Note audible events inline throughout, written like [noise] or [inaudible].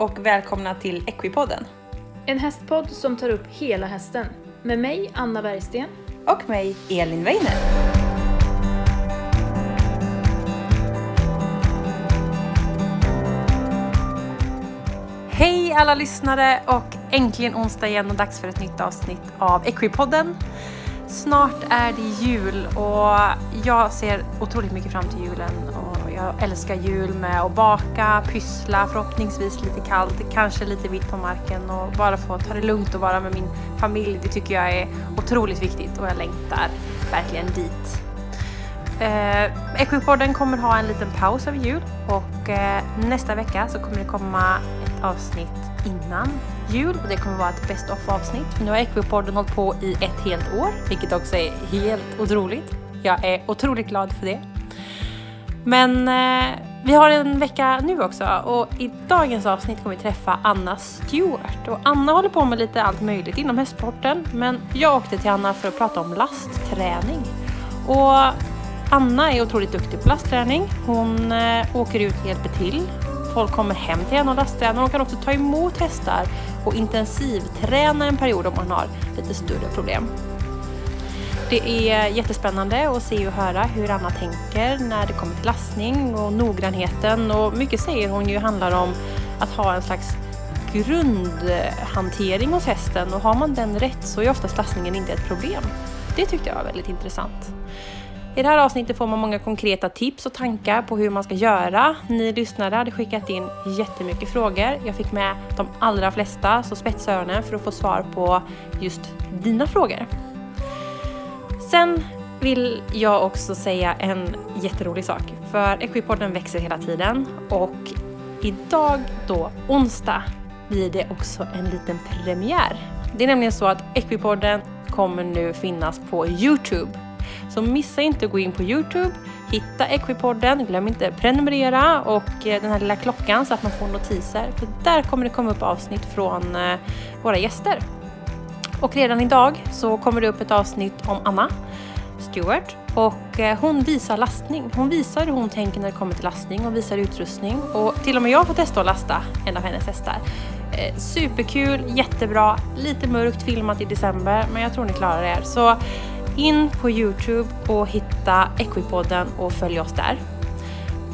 och välkomna till Equipodden. En hästpodd som tar upp hela hästen. Med mig, Anna Bergsten. Och mig, Elin Weiner. Hej alla lyssnare och äntligen onsdag igen och dags för ett nytt avsnitt av Equipodden. Snart är det jul och jag ser otroligt mycket fram till julen jag älskar jul med att baka, pyssla, förhoppningsvis lite kallt, kanske lite vitt på marken och bara få ta det lugnt och vara med min familj. Det tycker jag är otroligt viktigt och jag längtar verkligen dit. Eh, Equipodden kommer ha en liten paus över jul och eh, nästa vecka så kommer det komma ett avsnitt innan jul och det kommer vara ett best of avsnitt. Nu har Equipodden hållit på i ett helt år, vilket också är helt otroligt. Jag är otroligt glad för det. Men eh, vi har en vecka nu också och i dagens avsnitt kommer vi träffa Anna Stewart. Och Anna håller på med lite allt möjligt inom hästsporten men jag åkte till Anna för att prata om lastträning. Och Anna är otroligt duktig på lastträning. Hon eh, åker ut och hjälper till. Folk kommer hem till henne och lasttränar. Hon kan också ta emot hästar och intensivträna en period om man har lite större problem. Det är jättespännande att se och höra hur Anna tänker när det kommer till lastning och noggrannheten och mycket säger hon ju handlar om att ha en slags grundhantering hos hästen och har man den rätt så är oftast lastningen inte ett problem. Det tyckte jag var väldigt intressant. I det här avsnittet får man många konkreta tips och tankar på hur man ska göra. Ni lyssnare hade skickat in jättemycket frågor. Jag fick med de allra flesta, så spetsa öronen för att få svar på just dina frågor. Sen vill jag också säga en jätterolig sak. För Equipodden växer hela tiden och idag då, onsdag, blir det också en liten premiär. Det är nämligen så att Equipodden kommer nu finnas på Youtube. Så missa inte att gå in på Youtube, hitta Equipodden, glöm inte prenumerera och eh, den här lilla klockan så att man får notiser. För där kommer det komma upp avsnitt från eh, våra gäster. Och redan idag så kommer det upp ett avsnitt om Anna Stewart och eh, hon visar lastning. Hon visar hur hon tänker när det kommer till lastning och visar utrustning och till och med jag får testa att lasta en av hennes hästar. Eh, superkul, jättebra, lite mörkt filmat i december men jag tror ni klarar er. Så in på Youtube och hitta Equipodden och följ oss där.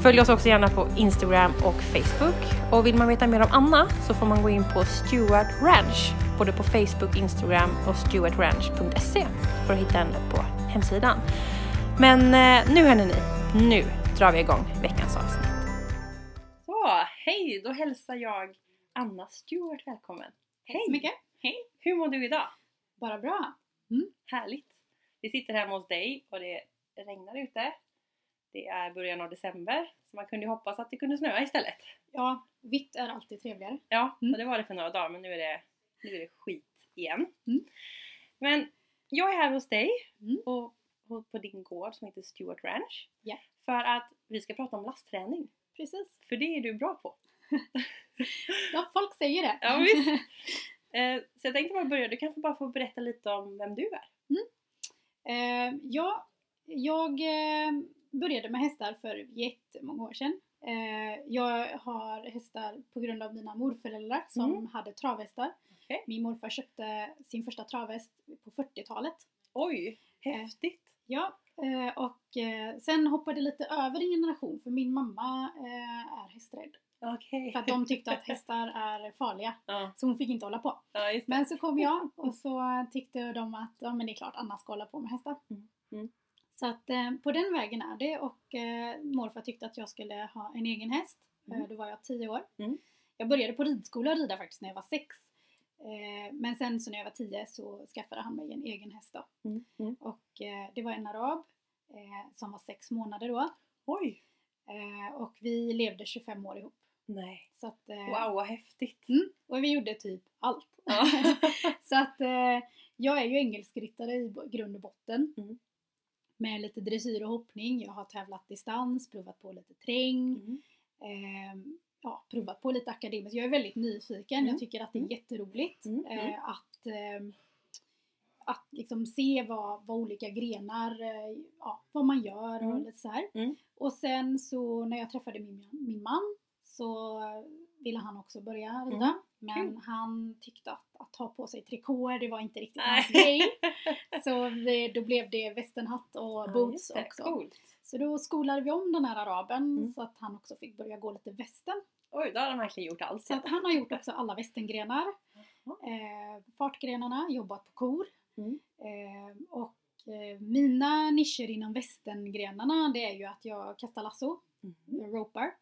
Följ oss också gärna på Instagram och Facebook. Och vill man veta mer om Anna så får man gå in på Stewart Ranch, både på Facebook, Instagram och stewartranch.se för att hitta henne på hemsidan. Men eh, nu hörni ni, nu drar vi igång veckans avsnitt. Så, hej! Då hälsar jag Anna Stewart välkommen. Hej så mycket! Hej! Hur mår du idag? Bara bra! Härligt! Vi sitter hemma hos dig och det regnar ute. Det är början av december så man kunde ju hoppas att det kunde snöa istället. Ja, vitt är alltid trevligare. Ja, Mm. och det var det för några dagar men nu är det, nu är det skit igen. Mm. Men jag är här hos dig Mm. och, och på din gård som heter Stewart Ranch. Ja. För att vi ska prata om lastträning. Precis. För det är du bra på. [laughs] Ja, folk säger det. Ja, visst. [laughs] Eh, så jag tänkte bara börja, du kanske bara får berätta lite om vem du är. Eh, ja, jag eh, började med hästar för jättemånga år sedan. Eh, jag har hästar på grund av mina morföräldrar som Mm. hade travhästar. Okej. Min morfar köpte sin första travhäst på 40-talet. Oj, häftigt! Ja, eh, och eh, sen hoppade lite över en generation för min mamma eh, är hästrädd. Okej. För att de tyckte att hästar är farliga. [laughs] Ja, Så hon fick inte hålla på. ja. Men så kom jag och så tyckte de att ja, men det är klart Anna ska hålla på med hästar. Mm, mm. Så att eh, på den vägen är det och eh, morfar tyckte att jag skulle ha en egen häst. Mm. Eh, då var jag 10 år. Mm. Jag började på ridskola och rida faktiskt när jag var 6. Eh, men sen så när jag var 10 så skaffade han mig en egen häst då. Mm. Mm. Och eh, det var en arab eh, som var 6 månader då. Oj! Och vi levde 25 år ihop. Nej. Så att, Wow, vad häftigt! Mm, och vi gjorde typ allt. Ja. [laughs] så att jag är ju engelskryttare i grund och botten. Mm. Med lite dressyr och hoppning. Jag har tävlat distans, provat på lite träng. Mm. ehm, ja, provat på lite akademiskt. Jag är väldigt nyfiken. Mm. Jag tycker att det är Mm. jätteroligt Mm. Mm. eh, att, ehm, att liksom se vad, vad olika grenar, eh, ja, vad man gör och Mm. lite så. Mm. Och sen så när jag träffade min, min man så ville han också börja rida. Mm, Men kul. han tyckte att, att ta på sig trikåer, det var inte riktigt Nej. hans grej. [laughs] Så det, då blev det västernhatt och Ja, boots också. Coolt. Så då skolade vi om den här araben Mm. så att han också fick börja gå lite västern. Oj, då har de verkligen gjort allt. Så att han har gjort också alla västerngrenar. Jaha. Eh, fartgrenarna, jobbat på kor. Mm. Eh, och eh, mina nischer inom västerngrenarna det är ju att jag kastar lasso, Mhm. ropar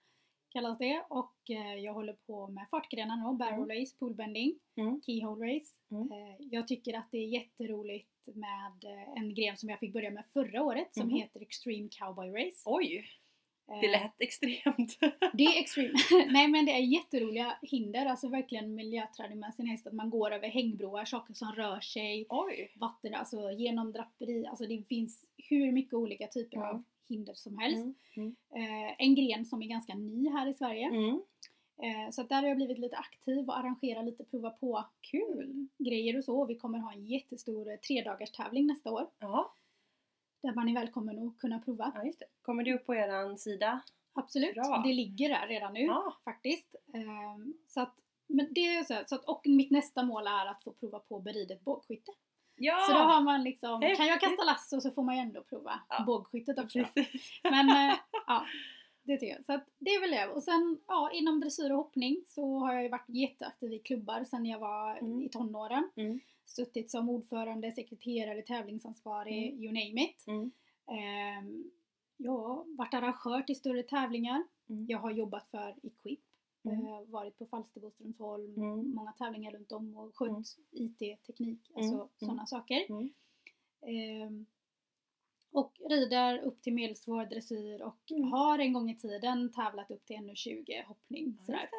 kallas det. Och eh, jag håller på med fartgrenarna barrel Mm. race, poolbending, Mm. keyhole race. Mm. Eh, jag tycker att det är jätteroligt med eh, en gren som jag fick börja med förra året som Mhm. heter Extreme Cowboy Race. Oj, det lät extremt. [laughs] det är extreme. [laughs] Nej men det är jätteroliga hinder, alltså verkligen miljöträning med sin häst. Att man går över hängbroar, saker som rör sig, Oj. vatten, alltså genom draperi. Alltså det finns hur mycket olika typer Mm. av hinder som helst. Mm. Mm. Eh, en gren som är ganska ny här i Sverige. Mm. Eh, så att där har jag blivit lite aktiv och arrangerar lite prova på Kul. grejer och så. Vi kommer ha en jättestor eh, tredagars tävling nästa år. Ja. Där man är välkommen att kunna prova. ja, just det. Kommer det upp på eran sida? Absolut, Bra. det ligger där redan nu. Ja. faktiskt. Ehm, så att, men det är så, här, så att, och mitt nästa mål är att få prova på beridet bågskytte. Ja! Så då har man liksom, kan jag kasta lasso så får man ju ändå prova Ja. bågskyttet också. Precis. [laughs] Men eh, ja, det tycker jag. Så att det är väl det. Och sen ja, inom dressyr och hoppning så har jag ju varit jätteaktiv i klubbar sedan jag var Mm. i tonåren. Mm. Suttit som ordförande, sekreterare, tävlingsansvarig, Mm. you name it. Mm. Ehm, ja, varit arrangör till större tävlingar. Mm. Jag har jobbat för Equip. Mm. eh, varit på Falsterbo, Strömsholm, Mm. många tävlingar runt om och skött Mm. IT, teknik, alltså Mm. sådana saker. Mm. Ehm, och rider upp till medelsvår dressyr och Mm. har en gång i tiden tävlat upp till NO20 hoppning. Ja, Sådär. just det.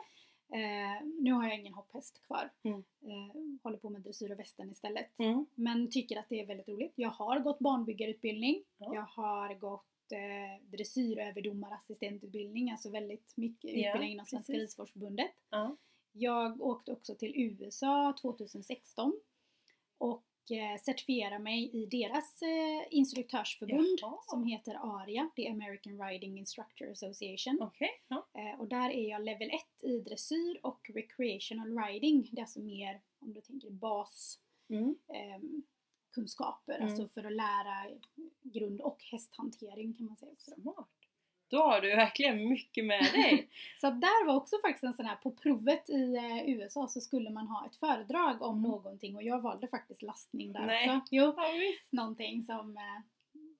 Eh, nu har jag ingen hopphäst kvar. Mm. Eh, håller på med dressyr och västern istället. Mm. Men tycker att det är väldigt roligt. Jag har gått banbyggarutbildning. Ja. Jag har gått eh, dressyröverdomarassistentutbildning, alltså väldigt mycket Ja, utbildning inom Svenska. Ridsportförbundet. Ja. Jag åkte också till USA 2016 och eh, certifierade mig i deras eh, instruktörsförbund Jaha. som heter ARIA, det är American Riding Instructor Association. Ja. Eh, och där är jag level 1 i dressyr och recreational riding. Det är alltså mer, om du tänker bas Mm. Kunskaper, Mm. alltså för att lära grund och hästhantering kan man säga också. Smart. Då har du verkligen mycket med dig. [laughs] Så där var också faktiskt en sån här, på provet i eh, USA så skulle man ha ett föredrag om Mm. någonting och jag valde faktiskt lastning där Nej. också. Jo, ja, visst. någonting som, eh,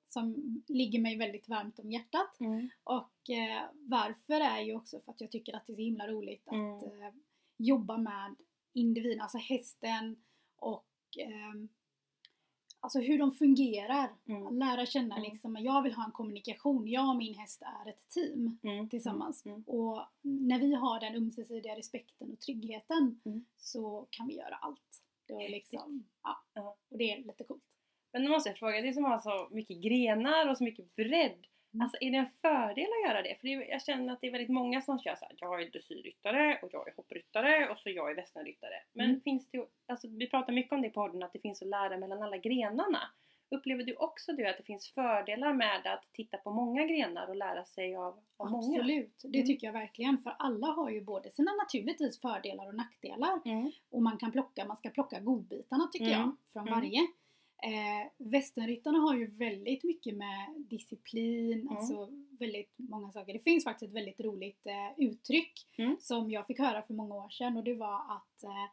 som ligger mig väldigt varmt om hjärtat. Mm. Och eh, varför är ju också för att jag tycker att det är så himla roligt att Mm. eh, jobba med individen, alltså hästen och ehm, alltså hur de fungerar. Mm. Lära känna Mm. liksom, jag vill ha en kommunikation, jag och min häst är ett team Mm. tillsammans. Mm. Och när vi har den ömsesidiga respekten och tryggheten Mm. så kan vi göra allt. Det är liksom. Ja. Och det är lite coolt. Men nu måste jag fråga, det som har så mycket grenar och så mycket bredd. Alltså är det en fördel att göra det? För det, är- jag känner att det är väldigt många som kör så här. jag är dressyrryttare och jag är hoppryttare och så jag är västernryttare. Men Mm. finns det, alltså vi pratar mycket om det i podden att det finns att lära mellan alla grenarna. Upplever du också det att det finns fördelar med att titta på många grenar och lära sig av, av många? Absolut, det Mm. tycker jag verkligen. För alla har ju både sina naturligtvis fördelar och nackdelar. Mm. Och man kan plocka, man ska plocka godbitarna tycker Mm. jag, från Mm. varje. Eh, västernryttarna har ju väldigt mycket med disciplin, Mm. alltså väldigt många saker. Det finns faktiskt ett väldigt roligt eh, uttryck Mm. som jag fick höra för många år sedan och det var att eh,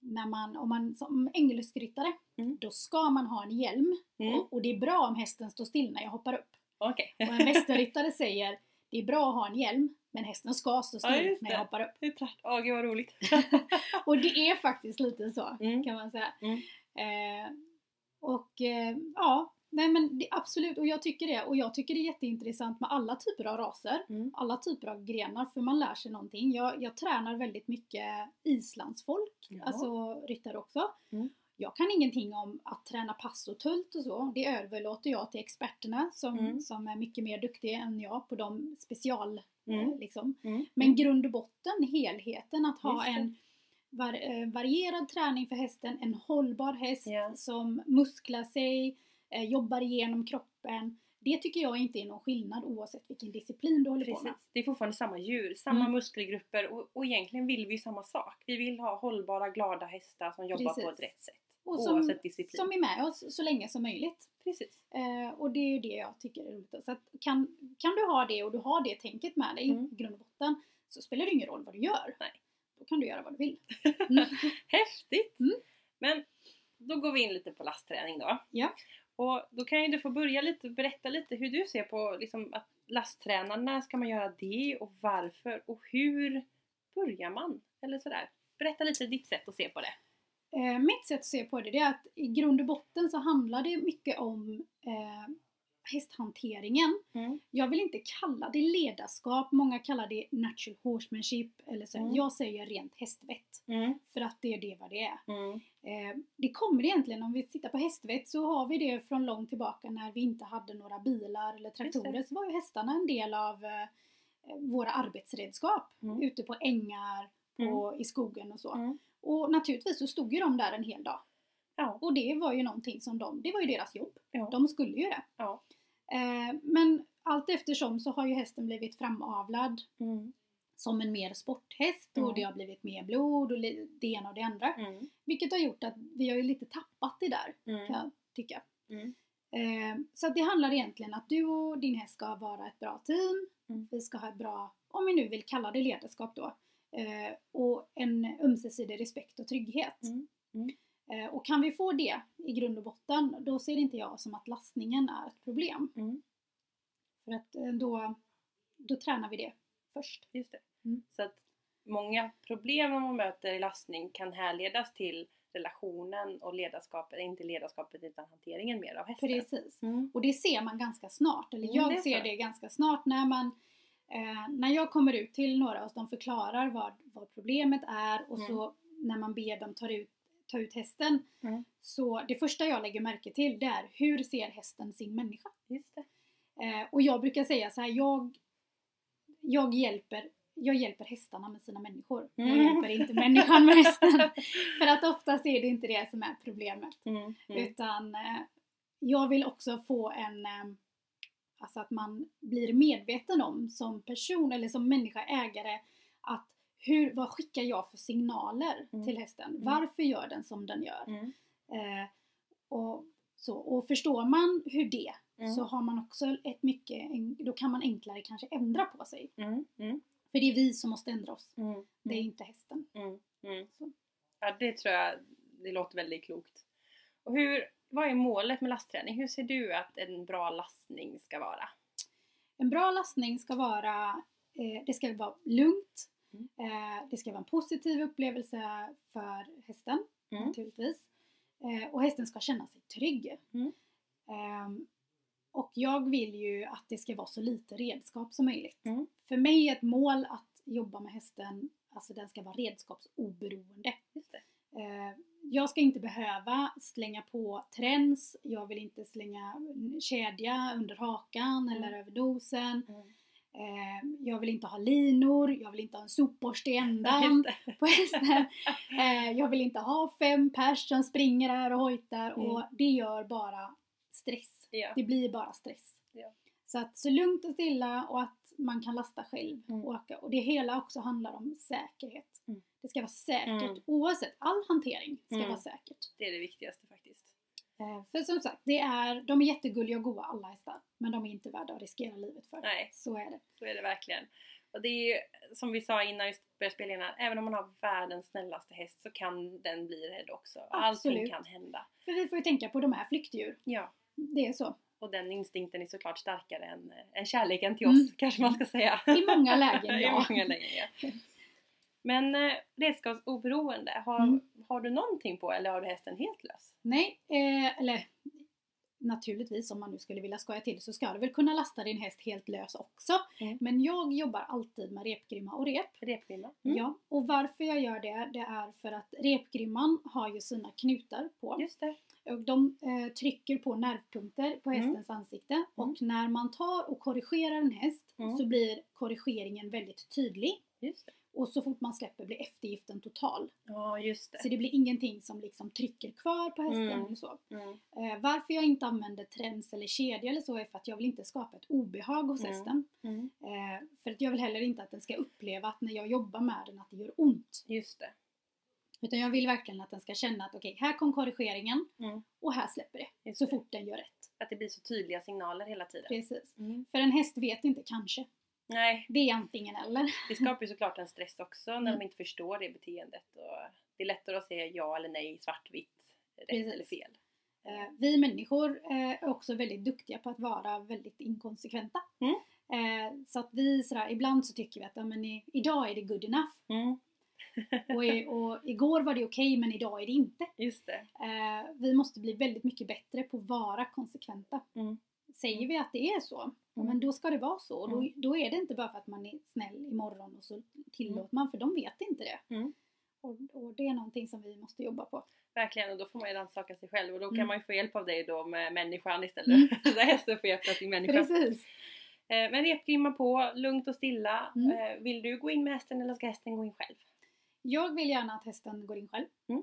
när man, om man som engelskryttare, Mm. då ska man ha en hjälm Mm. och, och det är bra om hästen står still när jag hoppar upp. Okej. Och en västerryttare säger det är bra att ha en hjälm men hästen ska stå Ja, still just när jag hoppar upp. Det är tvärt. Åh gud vad roligt. [laughs] Och det är faktiskt lite så Mm. kan man säga. Mm. Eh, och eh, ja, nej men det, absolut och jag tycker det. Och jag tycker det är jätteintressant med alla typer av raser. Mm. Alla typer av grenar för man lär sig någonting. Jag, jag tränar väldigt mycket islandsfolk, Ja. alltså ryttare också. Mm. Jag kan ingenting om att träna pass och tult och så. Det överlåter jag till experterna som, Mm. som är mycket mer duktiga än jag på de special Mm. eh, liksom. Mm. Men grund och botten, helheten, att ha en var, eh, varierad träning för hästen, en hållbar häst Ja. som musklar sig, eh, jobbar igenom kroppen. Det tycker jag inte är någon skillnad oavsett vilken disciplin du håller på Precis. med. Det är fortfarande samma djur, samma Mm. muskelgrupper och, och egentligen vill vi ju samma sak. Vi vill ha hållbara, glada hästar som jobbar på Precis. ett rätt sätt. Och som, oavsett disciplin. som är med oss så länge som möjligt. Precis. Eh, och det är ju det jag tycker är roligt. Så att kan, kan du ha det och du har det tänket med dig Mm. i grund och botten så spelar det ingen roll vad du gör. Nej. Då kan du göra vad du vill. [laughs] Häftigt! Mm. Men då går vi in lite på lastträning då. Ja. Och då kan ju du få börja lite berätta lite hur du ser på liksom, att lastträna. När ska man göra det och varför? Och hur börjar man? Eller sådär. Berätta lite ditt sätt att se på det. Eh, mitt sätt att se på det, det är att i grund och botten så handlar det mycket om eh, hästhanteringen. Mm. Jag vill inte kalla det ledarskap, många kallar det natural horsemanship eller så. Mm. Jag säger rent hästvett. Mm. För att det är det vad det är. Mm. Eh, det kommer egentligen, om vi tittar på hästvett så har vi det från långt tillbaka när vi inte hade några bilar eller traktorer så var ju hästarna en del av eh, våra arbetsredskap Mm. ute på ängar och i skogen och så. Mm. Och naturligtvis så stod ju de där en hel dag. Ja. Och det var ju någonting som de, det var ju deras jobb. Ja. De skulle ju det. Ja. Eh, men allt eftersom så har ju hästen blivit framavlad Mm. som en mer sporthäst och det har blivit mer blod och det ena och det andra. Mm. Vilket har gjort att vi har ju lite tappat det där Mm. kan jag tycka. Mm. Eh, så det handlar egentligen att du och din häst ska vara ett bra team. Vi ska ha ett bra, om vi nu vill kalla det ledarskap då, eh, och en ömsesidig respekt och trygghet. Mm. Eh, och kan vi få det i grund och botten, då ser inte jag som att lastningen är ett problem. Mm. För att eh, då, då tränar vi det först. Just det. Mm. Så att många problem man möter i lastning kan härledas till relationen och ledarskapet, inte ledarskapet utan hanteringen mer av hästen. Precis. Mm. Och det ser man ganska snart, eller Mm, jag det ser det ganska snart när man eh, när jag kommer ut till några och de förklarar vad, vad problemet är och Mm. så när man ber dem ta ut, ta ut hästen Mm. så det första jag lägger märke till det är hur ser hästen sin människa? Just. Eh, och jag brukar säga så här, jag, jag, hjälper, jag hjälper hästarna med sina människor. Jag Mm. hjälper inte människan med hästen. [laughs] För att oftast är det inte det som är problemet. Mm. Mm. Utan eh, jag vill också få en, eh, alltså att man blir medveten om som person eller som människa, ägare, att hur, vad skickar jag för signaler Mm. till hästen? Mm. Varför gör den som den gör? Mm. Eh, och, så, och förstår man hur det Mm. så har man också ett mycket, då kan man enklare kanske ändra på sig. För det är vi som måste ändra oss, det är inte hästen. Ja, det tror jag, det låter väldigt klokt. Och hur, vad är målet med lastträning? Hur ser du att en bra lastning ska vara? En bra lastning ska vara, eh, det ska vara lugnt, Mm. eh, det ska vara en positiv upplevelse för hästen Mm. naturligtvis. Eh, och hästen ska känna sig trygg. Mm. Ehm, och jag vill ju att det ska vara så lite redskap som möjligt. Mm. För mig är ett mål att jobba med hästen, alltså den ska vara redskapsoberoende. Eh, jag ska inte behöva slänga på träns, jag vill inte slänga kedja under hakan Mm. eller över nosen. Mm. Eh, jag vill inte ha linor, jag vill inte ha en sopborste i ändan [laughs] på hästen. Eh, jag vill inte ha fem pers som springer där och hojtar Mm. och det gör bara stress. Ja. Det blir bara stress. Ja. Så att så lugnt och stilla och att man kan lasta själv Mm. och åka. Och det hela också handlar om säkerhet. Mm. Det ska vara säkert Mm. oavsett, all hantering ska Mm. vara säkert. Det är det viktigaste faktiskt. Eh, för som sagt, det är, de är jättegulliga och goa alla hästar. Men de är inte värda att riskera livet för. Nej. Så är det. Så är det verkligen. Och det är ju som vi sa innan vi började spela in här, även om man har världens snällaste häst så kan den bli rädd också. Allting Absolut. kan hända. För vi får ju tänka på de här flyktdjur. Ja. Det är så. Och den instinkten är såklart starkare än, än kärleken till Mm. oss, kanske man ska säga. I många [laughs] lägen, I ja. många lägen, ja. [laughs] Men eh, redskapsoberoende, har, Mm. har du någonting på eller har du hästen helt lös? Nej, eh, eller naturligtvis om man nu skulle vilja skoja till så ska du väl kunna lasta din häst helt lös också. Mm. Men jag jobbar alltid med repgrimma och rep. Repgrimma? Ja, och varför jag gör det, det är för att repgrimman har ju sina knutar på. Just det. Och de eh, trycker på nervpunkter på Mm. hästens ansikte. Och när man tar och korrigerar en häst Mm. så blir korrigeringen väldigt tydlig. Just det. Och så fort man släpper blir eftergiften total. Ja, just det. Så det blir ingenting som liksom trycker kvar på hästen Mm. eller så. Mm. Eh, varför jag inte använder träns eller kedja eller så är för att jag vill inte skapa ett obehag hos Mm. hästen. Mm. Eh, för att jag vill heller inte att den ska uppleva att när jag jobbar med den att det gör ont. Just det. Utan jag vill verkligen att den ska känna att okej, här kom korrigeringen Mm. och här släpper det. Just Så det. fort den gör rätt. Att det blir så tydliga signaler hela tiden. Precis. Mm. För en häst vet inte kanske. Nej, Det är antingen eller. det skapar ju såklart en stress också när Mm. de inte förstår det beteendet. Och det är lättare att säga ja eller nej, svartvitt, rätt Precis. eller fel. Eh, vi människor eh, är också väldigt duktiga på att vara väldigt inkonsekventa. Mm. Eh, så att vi sådär, ibland så tycker vi att ja, men i, idag är det good enough. Mm. Och, i, och igår var det okej men idag är det inte. Just det. Vi måste bli väldigt mycket bättre på att vara konsekventa. Mm. Säger vi att det är så, Mm. men då ska det vara så. Och Då, Mm. då är det inte bara för att man är snäll imorgon och så tillåter man, för de vet inte det. Mm. Och, och det är någonting som vi måste jobba på. Verkligen, och då får man ju rannsaka sig själv och då kan Mm. man ju få hjälp av dig då med människan istället. Mm. Där hästen får hjälp av sin människa. Precis. Eh, Men repgrimma på, lugnt och stilla. Mm. Eh, Vill du gå in med hästen eller ska hästen gå in själv? Jag vill gärna att hästen går in själv. Mm.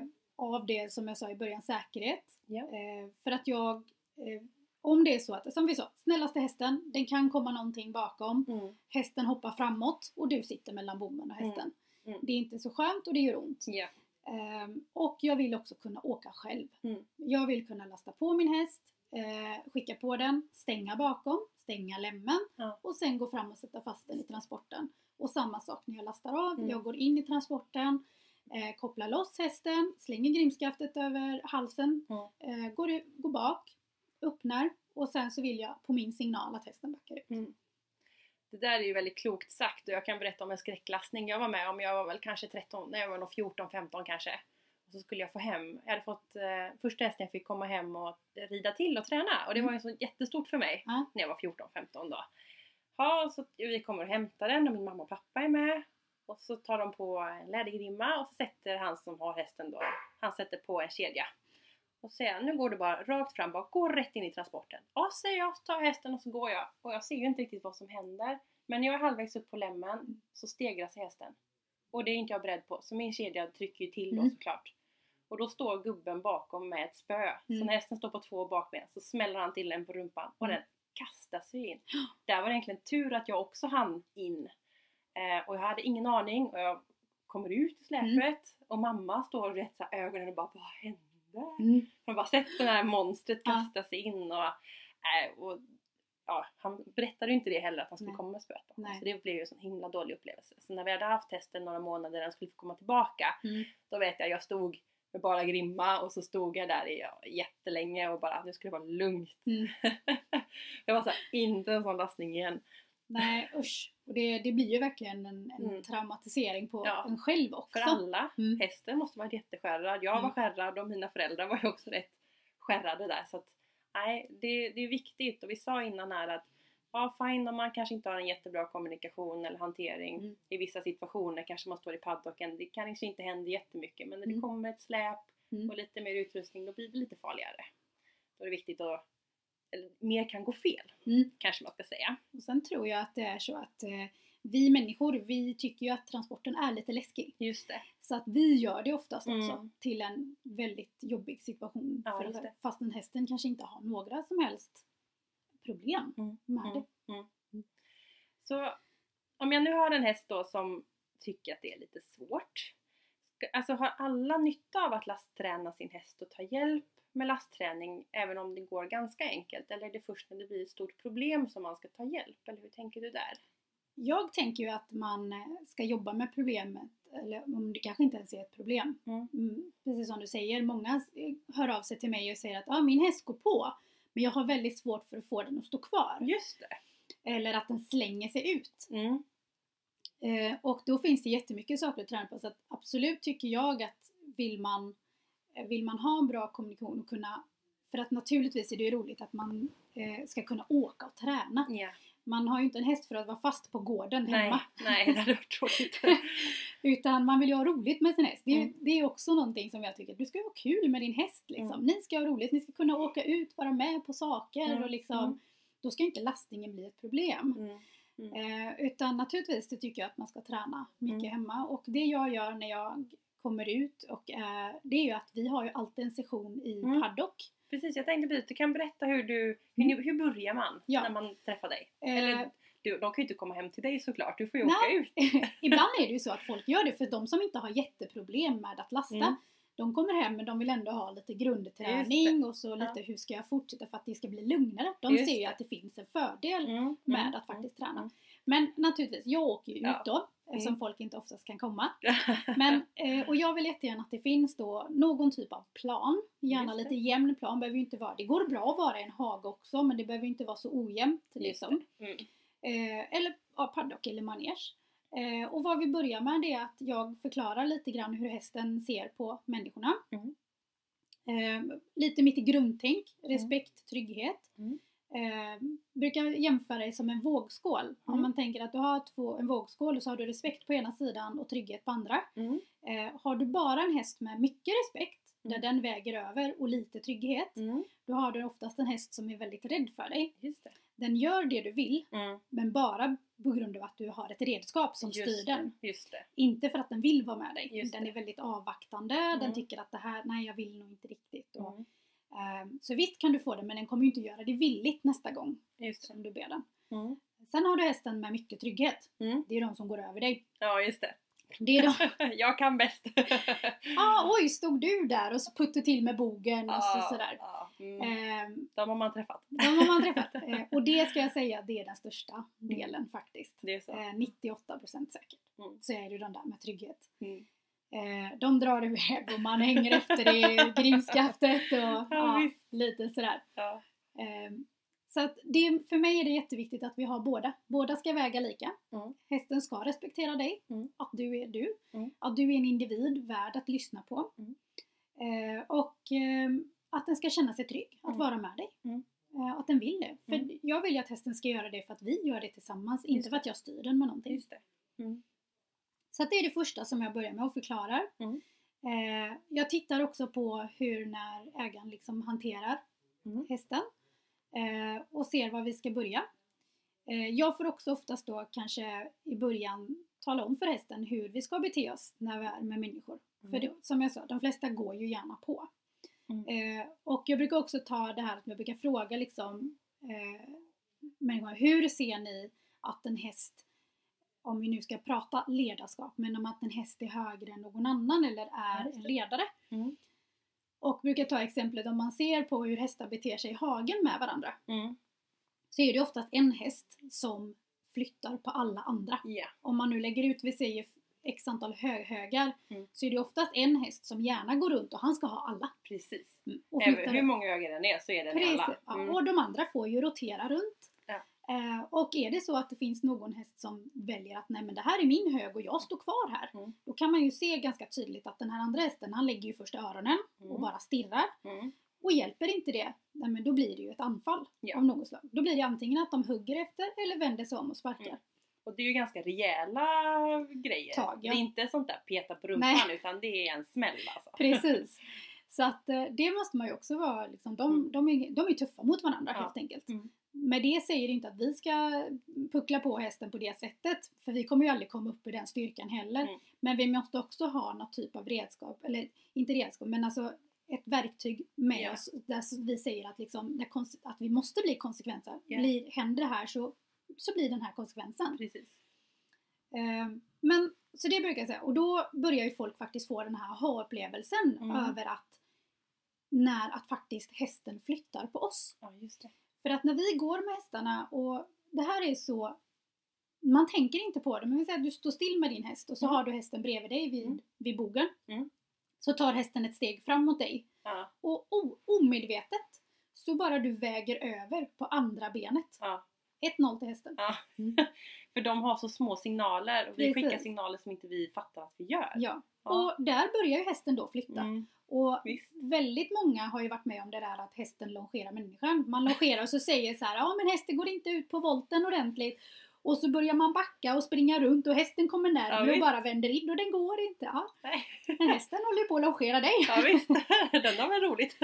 Eh, av det som jag sa i början, säkerhet. Eh, för att jag, eh, om det är så att, som vi sa, snällaste hästen, den kan komma någonting bakom. Mm. Hästen hoppar framåt och du sitter mellan bommen och hästen. Mm. Det är inte så skönt och det gör ont. Ja. Ehm, och jag vill också kunna åka själv. Mm. Jag vill kunna lasta på min häst, eh, skicka på den, stänga bakom, stänga lämmen Ja. och sen gå fram och sätta fast den i transporten. Och samma sak när jag lastar av, Mm. jag går in i transporten, eh, kopplar loss hästen, slänger grimskaftet över halsen, Mm. eh, går, går bak, öppnar och sen så vill jag på min signal att hästen backar ut. Mm. Det där är ju väldigt klokt sagt och jag kan berätta om en skräcklastning jag var med om. Jag var väl kanske 13, nej jag var nog 14-15 kanske. Och så skulle jag få hem, jag hade fått eh, första hästen jag fick komma hem och rida till och träna och det Mm. var ju så jättestort för mig Ja. när jag var 14-15 då. Ja, så vi kommer och hämtar den och min mamma och pappa är med. Och så tar de på en lädergrimma och så sätter han som har hästen då, han sätter på en kedja. Och så han, nu går du bara rakt fram bak, gå rätt in i transporten. Ja, säger jag, så tar hästen och så går jag. Och jag ser ju inte riktigt vad som händer. Men när jag är halvvägs upp på lämmen så stegras hästen. Och det är inte jag beredd på, så min kedja trycker ju till då Mm. såklart. Och då står gubben bakom med ett spö. Så Mm. när hästen står på två bakben så smäller han till den på rumpan och Mm. den kastar sig in. Där var det egentligen tur att jag också hann in. Eh, och jag hade ingen aning och jag kommer ut i släpet Mm. och mamma står och rätt så ögonen och bara Vad hände? Mm. Man bara sett det här monstret kasta sig in och, äh, och ja, han berättade ju inte det heller att han skulle Nej. komma med spöet. Så det blev ju en sån himla dålig upplevelse. Så när vi hade haft hästen några månader och den skulle få komma tillbaka Mm. då vet jag, jag stod med bara grimma och så stod jag där i ja, jättelänge och bara, nu ska det vara lugnt. Mm. [laughs] jag var såhär, inte en sån lastning igen. Nej usch. Och det, det blir ju verkligen en, en Mm. traumatisering på Ja. en själv också. För alla. Mm. Hästen måste vara jätteskärrad. Jag var Mm. skärrad och mina föräldrar var ju också rätt skärrade där. Så att, nej, det, det är viktigt. Och vi sa innan här att ja, fine om man kanske inte har en jättebra kommunikation eller hantering Mm. i vissa situationer. Kanske man står i paddocken. Det kanske inte händer jättemycket. Men när det Mm. kommer ett släp Mm. och lite mer utrustning då blir det lite farligare. Då är det viktigt att eller, mer kan gå fel, Mm. kanske man ska säga. Och sen tror jag att det är så att eh, vi människor, vi tycker ju att transporten är lite läskig. Just det. Så att vi gör det oftast också Mm. till en väldigt jobbig situation. Ja, för det. fastän hästen kanske inte har några som helst problem Mm. med Mm. det. Mm. Så om jag nu har en häst då som tycker att det är lite svårt. Alltså har alla nytta av att lastträna sin häst och ta hjälp med lastträning även om det går ganska enkelt? Eller är det först när det blir ett stort problem som man ska ta hjälp? Eller hur tänker du där? Jag tänker ju att man eh, ska jobba med problemet, eller om det kanske inte ens är ett problem. Mm. Mm, precis som du säger, många eh, hör av sig till mig och säger att ah, min häst går på, men jag har väldigt svårt för att få den att stå kvar. Just det! Eller att den slänger sig ut. Mm. Eh, och då finns det jättemycket saker att träna på. Så att absolut tycker jag att vill man, vill man ha en bra kommunikation och kunna för att naturligtvis är det ju roligt att man eh, ska kunna åka och träna. Ja. Man har ju inte en häst för att vara fast på gården Nej, hemma. nej, det hade varit tråkigt. [laughs] Utan man vill ju ha roligt med sin häst. Det är, Mm. det är också någonting som jag tycker, du ska ju ha kul med din häst liksom. Mm. Ni ska ha roligt, ni ska kunna åka ut, vara med på saker Mm, och liksom mm. Då ska inte lastningen bli ett problem. Mm. Mm. Eh, utan naturligtvis så tycker jag att man ska träna mycket Mm. hemma och det jag gör när jag kommer ut och eh, det är ju att vi har ju alltid en session i Mm. paddock. Precis, jag tänkte precis, du kan berätta hur du, hur, hur börjar man Ja. när man träffar dig? Eh, Eller, du, de kan ju inte komma hem till dig såklart, du får ju Nej. åka ut. [laughs] Ibland är det ju så att folk gör det för de som inte har jätteproblem med att lasta Mm. De kommer hem men de vill ändå ha lite grundträning och så Ja. lite hur ska jag fortsätta för att det ska bli lugnare. De Just ser ju det. att det finns en fördel Mm, med mm, att faktiskt mm, träna. Men naturligtvis, jag åker ju Ja. ut då eftersom Mm. folk inte oftast kan komma. mm. [laughs] Men, eh, och jag vill jättegärna att det finns då någon typ av plan. Gärna lite jämn plan. Behöver inte vara, det går bra att vara i en hage också men det behöver inte vara så ojämnt. Liksom. Mm. Eh, eller ja, paddock eller manege. Eh, och vad vi börjar med det är att jag förklarar lite grann hur hästen ser på människorna. Mm. Lite mitt grundtänk, respekt, trygghet. Eh, brukar jämföra det som en vågskål. Om Mm. man tänker att du har två, en vågskål och så har du respekt på ena sidan och trygghet på andra. Mm. Eh, har du bara en häst med mycket respekt, där Mm. den väger över och lite trygghet, Mm. då har du oftast en häst som är väldigt rädd för dig. Den gör det du vill, Mm. men bara på grund av att du har ett redskap som Just styr den. Inte för att den vill vara med dig. Just den det. är väldigt avvaktande, den tycker att det här, nej jag vill nog inte riktigt. Och, så visst kan du få den men den kommer inte göra det villigt nästa gång Just som du ber den. Mm. Sen har du hästen med mycket trygghet. Mm. Det är de som går över dig. Ja, just det. Det är de, [laughs] jag kan bäst. [laughs] ah, oj stod du där och så putte till med bogen och så, Ja, sådär. ja. Mm. Ehm, De har man träffat. de har man träffat. [laughs] Eh, och det ska jag säga, det är den största delen faktiskt. Det är så. Eh, 98% säkert. Mm. Så är det ju den där med trygghet. Mm. Eh, de drar iväg och man hänger efter i [laughs] grimskaftet och ja, visst. lite sådär. Ja. Eh, så att det, för mig är det jätteviktigt att vi har båda. Båda ska väga lika. Mm. Hästen ska respektera dig, Mm. att du är du. Mm. Att du är en individ värd att lyssna på. Mm. Eh, och eh, att den ska känna sig trygg att Mm. vara med dig. Mm. Eh, att den vill det. För jag vill ju att hästen ska göra det för att vi gör det tillsammans, inte Just för att jag styr den med någonting. Just det. Så det är det första som jag börjar med och förklarar. Mm. Eh, jag tittar också på hur när ägaren liksom hanterar Mm. hästen eh, och ser var vi ska börja. Eh, jag får också oftast då kanske i början tala om för hästen hur vi ska bete oss när vi är med människor. Mm. För det, som jag sa, de flesta går ju gärna på. Mm. Eh, och jag brukar också ta det här att jag brukar fråga liksom eh, människorna, hur ser ni att en häst om vi nu ska prata ledarskap, men om att en häst är högre än någon annan eller är en ledare. Mm. Och brukar ta exemplet om man ser på hur hästar beter sig i hagen med varandra. Mm. Så är det oftast en häst som flyttar på alla andra. Ja. Om man nu lägger ut, vi säger x antal höghögar, Mm. så är det oftast en häst som gärna går runt och han ska ha alla. Precis. Mm. Och Även hur många ögon den är så är den Precis. alla. Ja, Mm. och de andra får ju rotera runt. Eh, och är det så att det finns någon häst som väljer att nej men det här är min hög och jag står kvar här. Mm. Då kan man ju se ganska tydligt att den här andra hästen han lägger ju först öronen och Mm. bara stirrar. Mm. Och hjälper inte det, nej men då blir det ju ett anfall Ja. av något slag. Då blir det antingen att de hugger efter eller vänder sig om och sparkar. Mm. Och det är ju ganska rejäla grejer. Tag, ja. Det är inte sånt där peta på rumpan Nej. utan det är en smäll alltså. [laughs] Precis. Så att eh, det måste man ju också vara, liksom, de, Mm. de, är, de är tuffa mot varandra Ja. helt enkelt. Mm. Med det säger inte att vi ska puckla på hästen på det sättet, för vi kommer ju aldrig komma upp i den styrkan heller. Mm. Men vi måste också ha något typ av redskap, eller inte redskap, men alltså ett verktyg med Ja. oss där vi säger att, liksom, att vi måste bli konsekventa. Blir, händer det här så, så blir den här konsekvensen. Precis. Eh, Men, så det brukar jag säga. Och då börjar ju folk faktiskt få den här aha-upplevelsen Mm. över att när att faktiskt hästen flyttar på oss. Ja, just det. För att när vi går med hästarna och det här är så man tänker inte på det, men vi säger att du står still med din häst och så Mm. har du hästen bredvid dig vid, Mm. vid bogen. Mm. Så tar hästen ett steg fram mot dig Ja. och o- omedvetet så bara du väger över på andra benet. Ja. 1-0 till hästen. Ja. Mm. [laughs] För de har så små signaler och vi Precis. skickar signaler som inte vi fattar att vi gör. Ja. Ja. Och där börjar ju hästen då flytta. Mm. Och Visst. väldigt många har ju varit med om det där att hästen longerar människan. Man longerar och så säger så här, ja men hästen går inte ut på volten ordentligt. Och så börjar man backa och springa runt och hästen kommer Ja, närmare och visst. bara vänder in och den går inte. Ja. Nej. Men hästen håller på att longera dig. Ja visst, [laughs] den var väl roligt.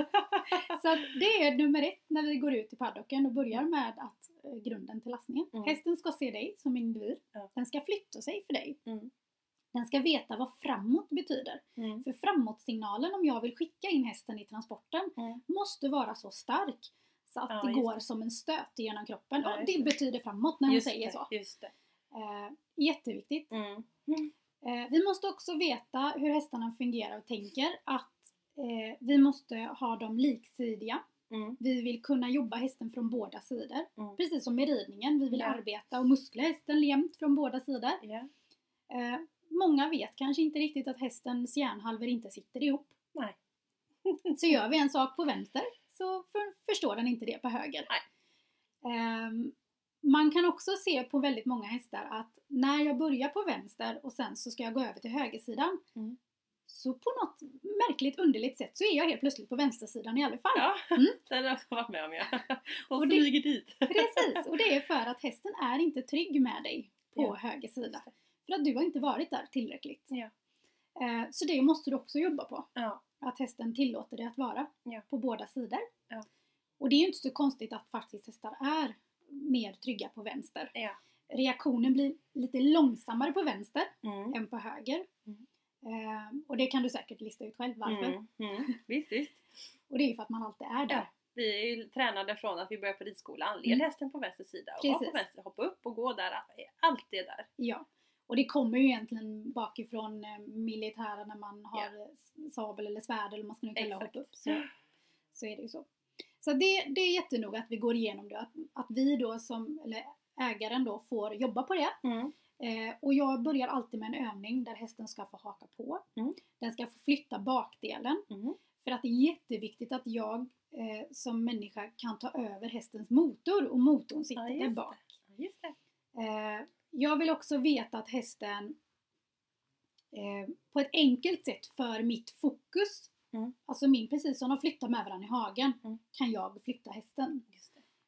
Så det är nummer ett när vi går ut i paddocken och börjar med att eh, grunden till lastningen. Mm. Hästen ska se dig som individ. Ja. Den ska flytta sig för dig. Mm. Den ska veta vad framåt betyder. Mm. För framåtsignalen om jag vill skicka in hästen i transporten Mm. måste vara så stark så att Ja, det går det. som en stöt genom kroppen. Ja, det det. betyder framåt när hon Just säger det, så. Just. Eh, jätteviktigt. Mm. Eh, vi måste också veta hur hästarna fungerar och tänker. Att eh, vi måste ha dem liksidiga. Mm. Vi vill kunna jobba hästen från båda sidor. Mm. Precis som i ridningen. Vi vill Ja. arbeta och muskla hästen jämnt från båda sidor. Eh, många vet kanske inte riktigt att hästens hjärnhalvor inte sitter ihop. Nej. Så gör vi en sak på vänster så för, förstår den inte det på höger. Nej. Ehm, man kan också se på väldigt många hästar att när jag börjar på vänster och sen så ska jag gå över till högersidan Mm. så på något märkligt underligt sätt så är jag helt plötsligt på vänstersidan i alla fall. Ja, Mm. [laughs] den har jag också varit med om ja. [laughs] Och Och det- flyger dit. Precis, och det är för att hästen är inte trygg med dig på Ja. höger sida. För att du har inte varit där tillräckligt. Ja. Eh, Så det måste du också jobba på. Ja. Att hästen tillåter dig att vara Ja. på båda sidor. Ja. Och det är ju inte så konstigt att faktiskt hästar är mer trygga på vänster. Ja. Reaktionen blir lite långsammare på vänster Mm. än på höger. Mm. Eh, Och det kan du säkert lista ut själv varför. Mm. Mm. Visst, visst. [laughs] Och det är ju för att man alltid är där. Vi är ju tränade från att vi började på ridskolan. Led Mm. hästen på vänster sida och var på vänster, hoppa upp och gå där. Allt är där. Ja, och det kommer ju egentligen bakifrån eh, militären när man har eh, sabel eller svärd eller vad man ska nu kalla Exakt. upp. Så, så är det ju så. Så det, det är jättenoga att vi går igenom det, att, att vi då som, eller ägaren då får jobba på det. Mm. Eh, och jag börjar alltid med en övning där hästen ska få haka på. Mm. Den ska få flytta bakdelen. Mm. För att det är jätteviktigt att jag eh, som människa kan ta över hästens motor och motorn sitter Ja, där bak. det. Eh, jag vill också veta att hästen eh, på ett enkelt sätt för mitt fokus, Mm. alltså min, precis som de flyttar med varandra i hagen, Mm. kan jag flytta hästen.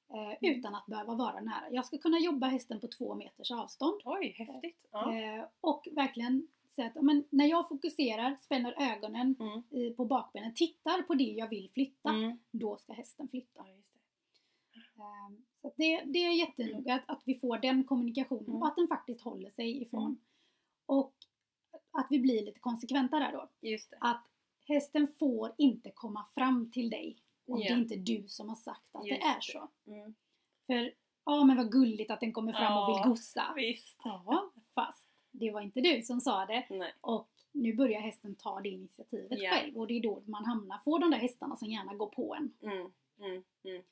Eh, utan att behöva vara nära. Jag ska kunna jobba hästen på två meters avstånd. Oj, häftigt. Ja. Eh, och verkligen säga att men, när jag fokuserar, spänner ögonen Mm. i, på bakbenen, tittar på det jag vill flytta, Mm. då ska hästen flytta. Ja. Ehm, Så det, det är jättenoga att, att vi får den kommunikationen Mm. och att den faktiskt håller sig ifrån. Mm. Och att vi blir lite konsekventa där då. Det. Att hästen får inte komma fram till dig om det Ja. är inte du som har sagt att Just det är det. så. Mm. För, ja men vad gulligt att den kommer fram och Ja. vill gossa. Visst. Ja, fast det var inte du som sa det. Nej. Och nu börjar hästen ta det initiativet Ja. själv och det är då man hamnar, får de där hästarna som gärna går på en. Mm. Mm. Mm.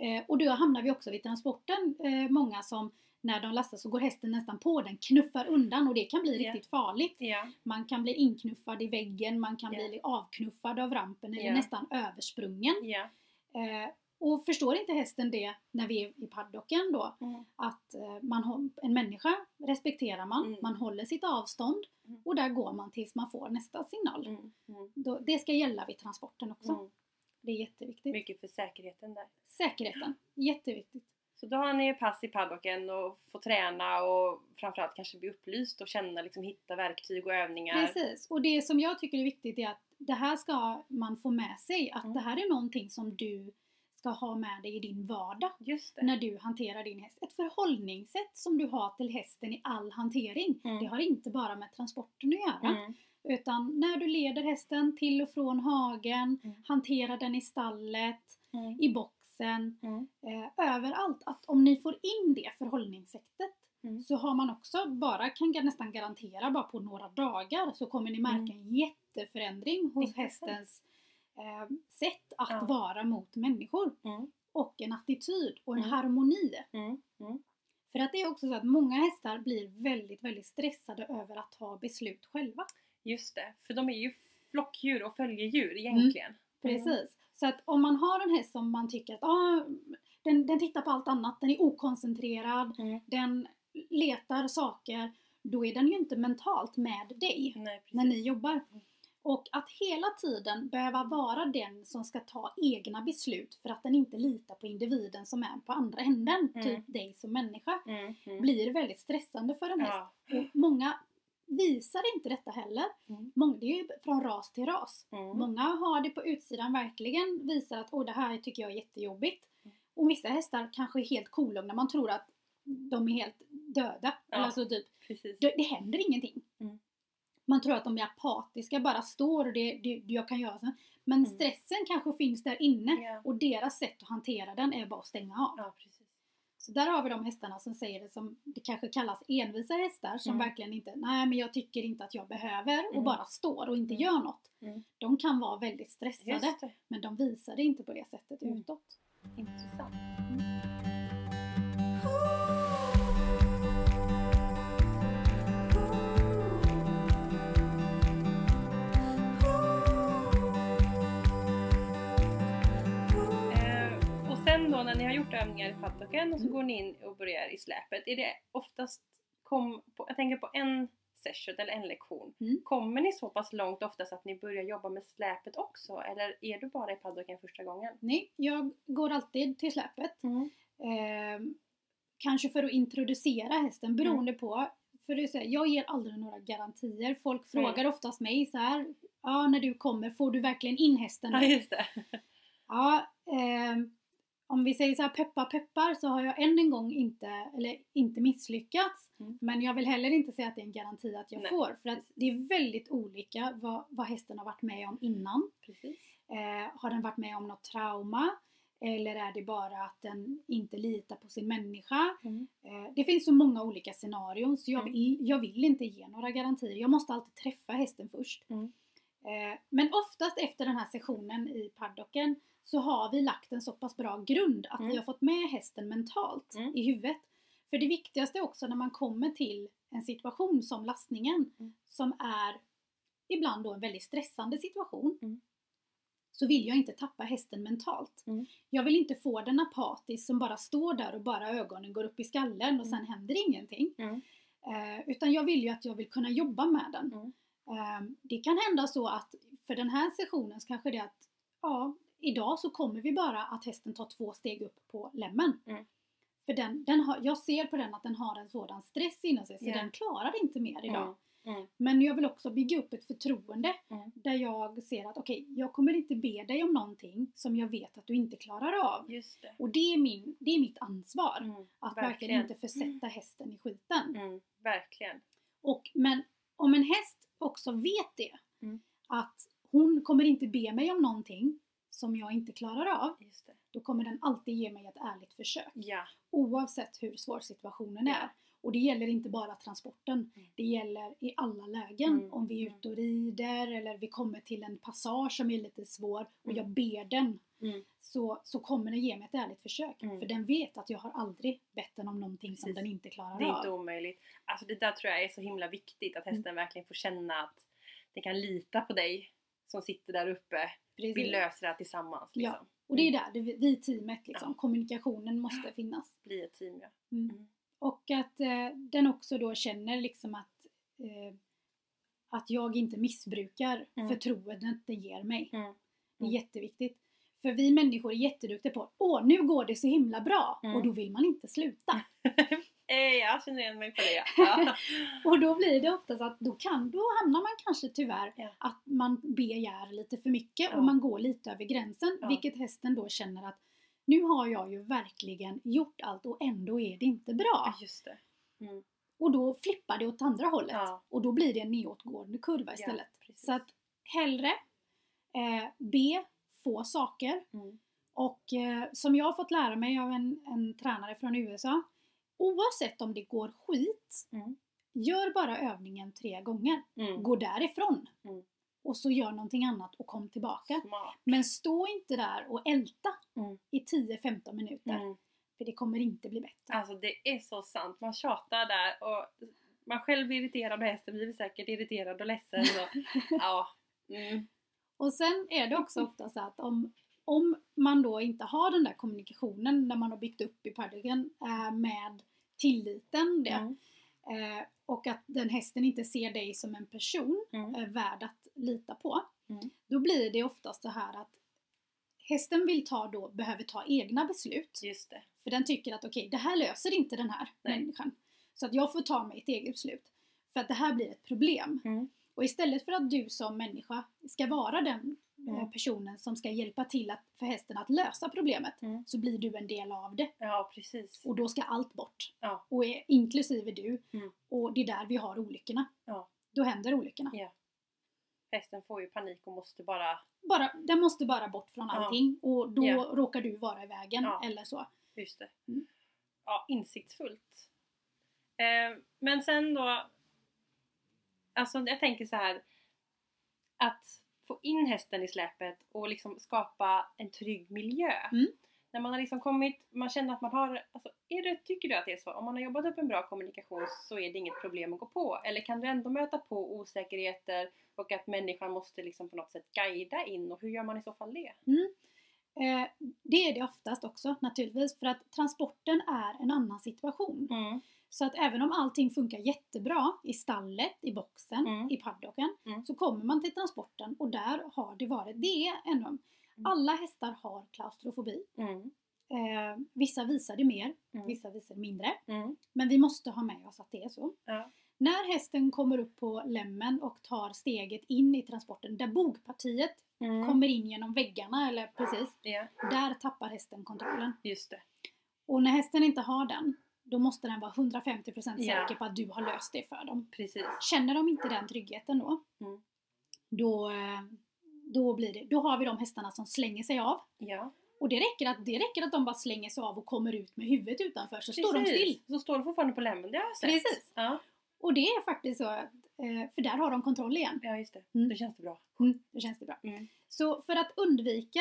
Eh, och då hamnar vi också vid transporten, eh, många som när de lastar så går hästen nästan på den, knuffar undan och det kan bli Ja. riktigt farligt. Ja. Man kan bli inknuffad i väggen, man kan Ja. bli avknuffad av rampen eller nästan översprungen. Eh, och förstår inte hästen det när vi är i paddocken då, Mm. att eh, man, en människa respekterar man, Mm. man håller sitt avstånd Mm. och där går man tills man får nästa signal. Mm. Mm. Då, det ska gälla vid transporten också. Det är jätteviktigt. Mycket för säkerheten där. Säkerheten, jätteviktigt. Så då har ni pass i paddocken och får träna och framförallt kanske bli upplyst och känna, liksom hitta verktyg och övningar. Precis, och det som jag tycker är viktigt är att det här ska man få med sig, att Mm. det här är någonting som du ska ha med dig i din vardag när du hanterar din häst. Ett förhållningssätt som du har till hästen i all hantering. Mm. Det har inte bara med transporten att göra. Mm. Utan när du leder hästen till och från hagen, Mm. hanterar den i stallet, Mm. i boxen, Mm. eh, överallt. Att om ni får in det förhållningssättet Mm. så har man också, bara kan nästan garantera, bara på några dagar så kommer ni märka en jätteförändring hos Mm. Hästens eh, sätt att Ja. vara mot människor. Mm. Och en attityd och en Mm. harmoni. Mm. Mm. För att det är också så att många hästar blir väldigt, väldigt stressade över att ta beslut själva. Just det, för de är ju flockdjur och följedjur egentligen. Precis. Så att om man har en häst som man tycker att ah, den, den tittar på allt annat, den är okoncentrerad, Mm. den letar saker, då är den ju inte mentalt med dig Nej, när ni jobbar. Och att hela tiden behöva vara den som ska ta egna beslut för att den inte litar på individen som är på andra änden, Mm. typ dig som människa, Mm. Mm. blir väldigt stressande för en häst. Ja. Och många visar inte detta heller. Mm. Många, det är ju från ras till ras. Mm. Många har det på utsidan verkligen visar att åh det här tycker jag är jättejobbigt. Mm. Och vissa hästar kanske är helt kolugna, man tror att de är helt döda. Ja. Alltså typ, det, det händer ingenting. Mm. Man tror att de är apatiska, bara står och det, det, jag kan göra så. Men Mm. stressen kanske finns där inne Ja. och deras sätt att hantera den är bara att stänga av. Ja. Så där har vi de hästarna som säger det som det kanske kallas envisa hästar som Mm. verkligen inte, nej men jag tycker inte att jag behöver och Mm. bara står och inte Mm. gör något. Mm. De kan vara väldigt stressade men de visar det inte på det sättet Mm. utåt. Intressant. Gjort övningar i paddocken och så Mm. går ni in och börjar i släpet. Är det oftast, kom, på, jag tänker på en session eller en lektion. Mm. Kommer ni så pass långt oftast att ni börjar jobba med släpet också? Eller är du bara i paddocken första gången? Nej, jag går alltid till släpet. Mm. Eh, kanske för att introducera hästen beroende på för det är så här, jag ger aldrig några garantier. Folk Mm. frågar oftast mig så här, ja när du kommer, får du verkligen in hästen? Ja, nu?" just det. Ja, ehm, om vi säger så här peppar peppar så har jag än en gång inte, eller inte misslyckats. Mm. Men jag vill heller inte säga att det är en garanti att jag Nej, får. För att det är väldigt olika vad, vad hästen har varit med om innan. Eh, har den varit med om något trauma? Eller är det bara att den inte litar på sin människa? Mm. Eh, det finns så många olika scenarion så jag Mm. vill, jag vill inte ge några garantier. Jag måste alltid träffa hästen först. Mm. Eh, men oftast efter den här sessionen i paddocken så har vi lagt en så pass bra grund att Mm. vi har fått med hästen mentalt Mm. i huvudet. För det viktigaste också när man kommer till en situation som lastningen Mm. som är ibland då en väldigt stressande situation Mm. så vill jag inte tappa hästen mentalt. Mm. Jag vill inte få den apatisk som bara står där och bara ögonen går upp i skallen och sen händer ingenting. Mm. Eh, utan jag vill ju att jag vill kunna jobba med den. Mm. Eh, det kan hända så att för den här sessionen så kanske det är att ja, idag så kommer vi bara att hästen tar två steg upp på lämmen. Mm. För den, den har, jag ser på den att den har en sådan stress inom sig så Ja. den klarar inte mer idag. Mm. Mm. Men jag vill också bygga upp ett förtroende Mm. där jag ser att okej, jag kommer inte be dig om någonting som jag vet att du inte klarar av. Just det. Och det är, min, det är mitt ansvar. Mm. Att verkligen, inte försätta hästen i skiten. Mm. Verkligen. Och, men om en häst också vet det, Mm. att hon kommer inte be mig om någonting som jag inte klarar av, då kommer den alltid ge mig ett ärligt försök. Ja. Oavsett hur svår situationen Ja. är. Och det gäller inte bara transporten, Mm. det gäller i alla lägen. Mm, Om vi är mm. ute och rider eller vi kommer till en passage som är lite svår och Mm. jag ber den Mm. så, så kommer den ge mig ett ärligt försök. Mm. För den vet att jag har aldrig bett den om någonting som Precis. den inte klarar Det är av. inte omöjligt. Alltså det där tror jag är så himla viktigt att Mm. hästen verkligen får känna att den kan lita på dig som sitter där uppe. Precis. Vi löser det här tillsammans. Ja. Liksom. Och det är där, det, vi teamet liksom, Ja. kommunikationen måste finnas. Bli ett team ja. Mm. Mm. Och att eh, den också då känner liksom att, eh, att jag inte missbrukar Mm. förtroendet det ger mig. Mm. Det är Mm. jätteviktigt. För vi människor är jätteduktiga på Åh, nu går det så himla bra! Mm. Och då vill man inte sluta. [laughs] Eh, jag känner igen mig på det [laughs] ja. Och då blir det oftast att då, kan, då hamnar man kanske tyvärr Ja. att man begär lite för mycket Ja. och man går lite över gränsen. Vilket hästen då känner att nu har jag ju verkligen gjort allt och ändå är det inte bra. Just det. Mm. Och då flippar det åt andra hållet. Och då blir det en nedåtgående kurva istället. Så att hellre eh, be få saker. Mm. Och eh, som jag har fått lära mig av en, en tränare från USA. Oavsett om det går skit, Mm. gör bara övningen tre gånger. Mm. Gå därifrån. Mm. Och så gör någonting annat och kom tillbaka. Smart. Men stå inte där och älta Mm. i 10-15 minuter. Mm. För det kommer inte bli bättre. Alltså det är så sant. Man tjatar där och man själv blir irriterad och hästen blir säkert irriterad och ledsen. Och, [laughs] ja. Mm. Och sen är det också ofta så att om, om man då inte har den där kommunikationen när man har byggt upp i paddocken eh, med tilliten det, Mm. eh, och att den hästen inte ser dig som en person Mm. eh, värd att lita på, Mm. då blir det oftast så här att hästen vill ta då, behöver ta egna beslut. Just det. För den tycker att okej, det här löser inte den här Nej. människan. Så att jag får ta mig ett eget beslut. För att det här blir ett problem. Mm. Och istället för att du som människa ska vara den Mm. personen som ska hjälpa till att, för hästen att lösa problemet, Mm. så blir du en del av det. Ja, precis. Och då ska allt bort. Ja. Och är, inklusive du. Mm. Och det är där vi har olyckorna. Ja. Då händer olyckorna. Ja. Hästen får ju panik och måste bara... Bara, den måste bara bort från Ja. allting och då Ja. råkar du vara i vägen Ja. eller så. Just det. Mm. Ja, insiktsfullt. Eh, men sen då... Alltså jag tänker så här att få in hästen i släpet och liksom skapa en trygg miljö. Mm. När man har liksom kommit, man känner att man har, alltså, är det, tycker du att det är så? Om man har jobbat upp en bra kommunikation så är det inget problem att gå på? Eller kan du ändå möta på osäkerheter och att människan måste liksom på något sätt guida in och hur gör man i så fall det? Eh, det är det oftast också naturligtvis för att transporten är en annan situation. Mm. Så att även om allting funkar jättebra i stallet, i boxen, Mm. i paddocken Mm. så kommer man till transporten och där har det varit, det är en Mm. Alla hästar har klaustrofobi. Mm. Eh, vissa visar det mer, Mm. vissa visar det mindre. Mm. Men vi måste ha med oss att det är så. Ja. När hästen kommer upp på lämmen och tar steget in i transporten, där bogpartiet Mm. kommer in genom väggarna, eller precis, Ja, där tappar hästen kontrollen. just det. Och när hästen inte har den, då måste den vara 150% Ja. säker på att du har löst det för dem. Precis. Känner de inte den tryggheten då, Mm. då, eh, då, blir det, då har vi de hästarna som slänger sig av. Ja. Och det räcker, att, det räcker att de bara slänger sig av och kommer ut med huvudet utanför så står de Precis. still. Så står de fortfarande på lämmen, det har jag sett. Precis. Ja, Och det är faktiskt så, att, eh, för där har de kontroll igen. ja just det. Mm. Då känns det bra. Mm, då känns det bra. Mm. Så för att undvika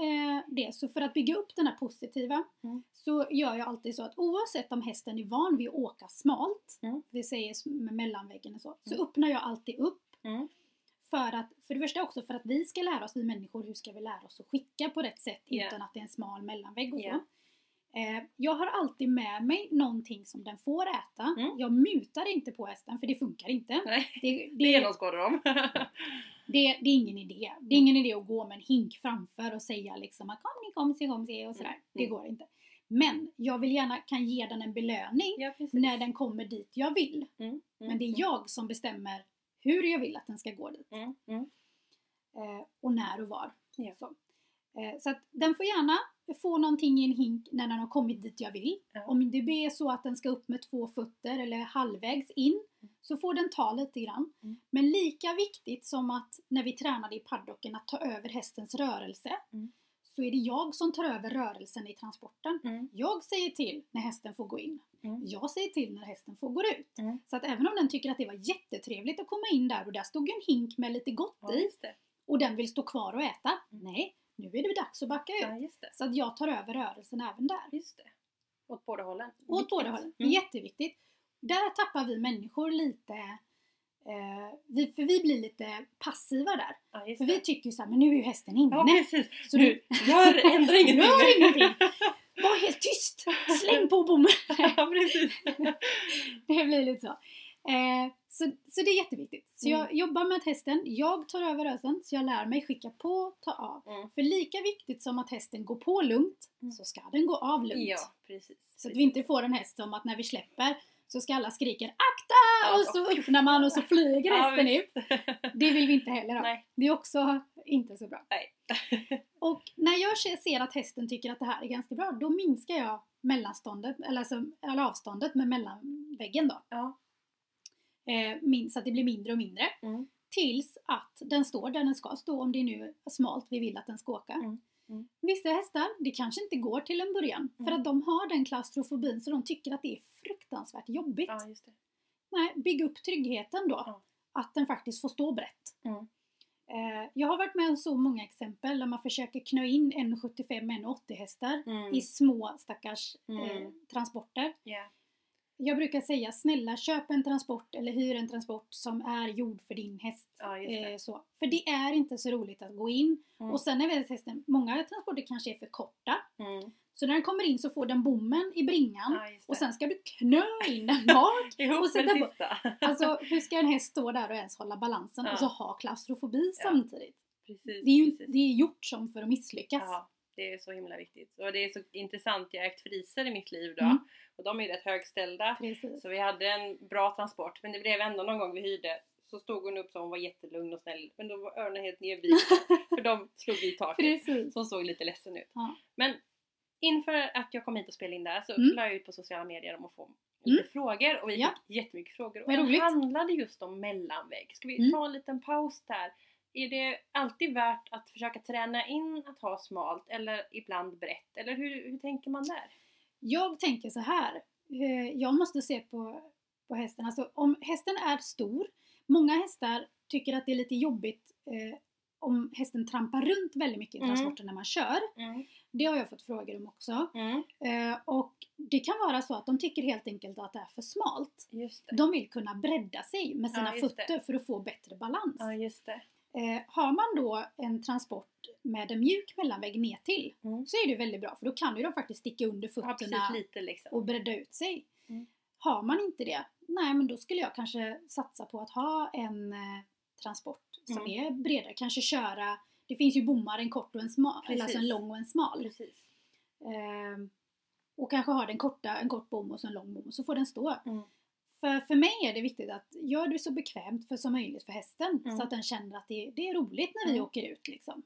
eh, det, så för att bygga upp den här positiva, Mm. så gör jag alltid så att oavsett om hästen är van vid att åka smalt, Mm. vi säger med mellanväggen och så, så Mm. öppnar jag alltid upp Mm. för att, för det första också för att vi ska lära oss, vi människor, hur ska vi lära oss att skicka på rätt sätt Ja. utan att det är en smal mellanvägg och så. Eh, jag har alltid med mig någonting som den får äta. Mm. Jag mutar inte på hästen för det funkar inte. Nej, Det, det det, genomskådar de. [laughs] det, det är ingen idé. Det är ingen idé att gå med en hink framför och säga liksom att kom ni kom se kom se och sådär. Mm. Det går inte. Men jag vill gärna kan ge den en belöning ja, när den kommer dit jag vill. Mm. Mm. Men det är jag som bestämmer hur jag vill att den ska gå dit. Mm. Mm. Eh, och när och var. Ja. Så. Eh, så att den får gärna få någonting i en hink när den har kommit dit jag vill. Ja. Om det är så att den ska upp med två fötter eller halvvägs in så får den ta lite grann. Mm. Men lika viktigt som att när vi tränade i paddocken att ta över hästens rörelse Mm. så är det jag som tar över rörelsen i transporten. Mm. Jag säger till när hästen får gå in. Mm. Jag säger till när hästen får gå ut. Mm. Så att även om den tycker att det var jättetrevligt att komma in där och där stod en hink med lite gott Ja, i och den vill stå kvar och äta. Mm. Nej, nu är det dags att backa ut. Ja. Så att jag tar över rörelsen även där. Just det. Åt båda hållen. Åt båda hållen. Mm. jätteviktigt. Där tappar vi människor lite, eh, vi, för vi blir lite passiva där. Ja, För vi tycker ju såhär, men nu är ju hästen inne. Ja, precis. så du, gör, ändra [laughs] ingenting. Gör ingenting. [laughs] var helt tyst! Släng på bommen! ja, precis. [laughs] Det blir lite så. Eh, så, så det är jätteviktigt. Så Mm. jag jobbar med att hästen, jag tar över rörelsen, så jag lär mig skicka på, ta av. Mm. För lika viktigt som att hästen går på lugnt, Mm. så ska den gå av lugnt. Ja, precis. Så att vi inte får en häst som att när vi släpper så ska alla skrika AKTA! Och så öppnar man och så flyger [laughs] hästen ut. [laughs] Det vill vi inte heller ha. Nej. Det är också inte så bra. Nej. [laughs] Och när jag se- ser att hästen tycker att det här är ganska bra, då minskar jag mellanståndet, eller, alltså, eller avståndet med mellanväggen då. Ja. Eh, så att det blir mindre och mindre. Mm. Tills att den står där den ska stå, om det nu är smalt vi vill att den ska åka. Mm. Mm. Vissa hästar, det kanske inte går till en början, för Mm. att de har den klaustrofobin så de tycker att det är fruktansvärt jobbigt. ja. Nej, bygg upp tryggheten då. Att den faktiskt får stå brett. Mm. Eh, jag har varit med om så många exempel där man försöker knö in 1,75-1,80 hästar Mm. i små stackars eh, Mm. transporter. Ja. Jag brukar säga snälla köp en transport eller hyr en transport som är gjord för din häst. Ja. Eh, så. För det är inte så roligt att gå in. Mm. Och sen är väl hästen, många transporter kanske är för korta. Mm. Så när den kommer in så får den bommen i bringan Ja, och sen ska du knö in den bak. [laughs] Ihop och sätta på-. [laughs] Alltså hur ska en häst stå där och ens hålla balansen Ja. och så ha klaustrofobi samtidigt? Precis, Det är ju det är gjort som för att misslyckas. Det är så himla viktigt. Och det är så intressant, jag har ägt friser i mitt liv då. Mm. Och de är rätt högställda. Precis. Så vi hade en bra transport. Men det blev ändå någon gång vi hyrde så stod hon upp som hon var jättelugn och snäll. Men då var öronen helt nedvita. [laughs] för de slog i taket. Precis. Så hon såg lite ledsen ut. Ja. Men inför att jag kom hit och spelade in där så Mm. la jag ut på sociala medier om att få lite frågor. Och vi Ja. fick jättemycket frågor. Och det handlade just om mellanvägg. Ska vi Mm. ta en liten paus där? Är det alltid värt att försöka träna in att ha smalt eller ibland brett? Eller hur, hur tänker man där? Jag tänker så här. eh, Jag måste se på, på hästen. Alltså om hästen är stor. Många hästar tycker att det är lite jobbigt eh, om hästen trampar runt väldigt mycket i Mm. transporten när man kör. Det har jag fått frågor om också. Mm. Eh, och det kan vara så att de tycker helt enkelt att det är för smalt. De vill kunna bredda sig med sina Ja, just det. fötter för att få bättre balans. Ja, just det. Eh, har man då en transport med en mjuk mellanvägg ner till Mm. så är det väldigt bra för då kan ju de faktiskt sticka under Ja, fötterna precis lite liksom. och bredda ut sig. Mm. Har man inte det, nej men då skulle jag kanske satsa på att ha en eh, transport som Mm. är bredare. Kanske köra, det finns ju bommar, en kort och en smal, eller alltså en Precis. lång och en smal. Precis. Ehm, och kanske ha den korta, en kort bom och så en lång bom och så får den stå. Mm. För, för mig är det viktigt att gör det så bekvämt för, som möjligt för hästen Mm. så att den känner att det, det är roligt när vi Mm. åker ut liksom.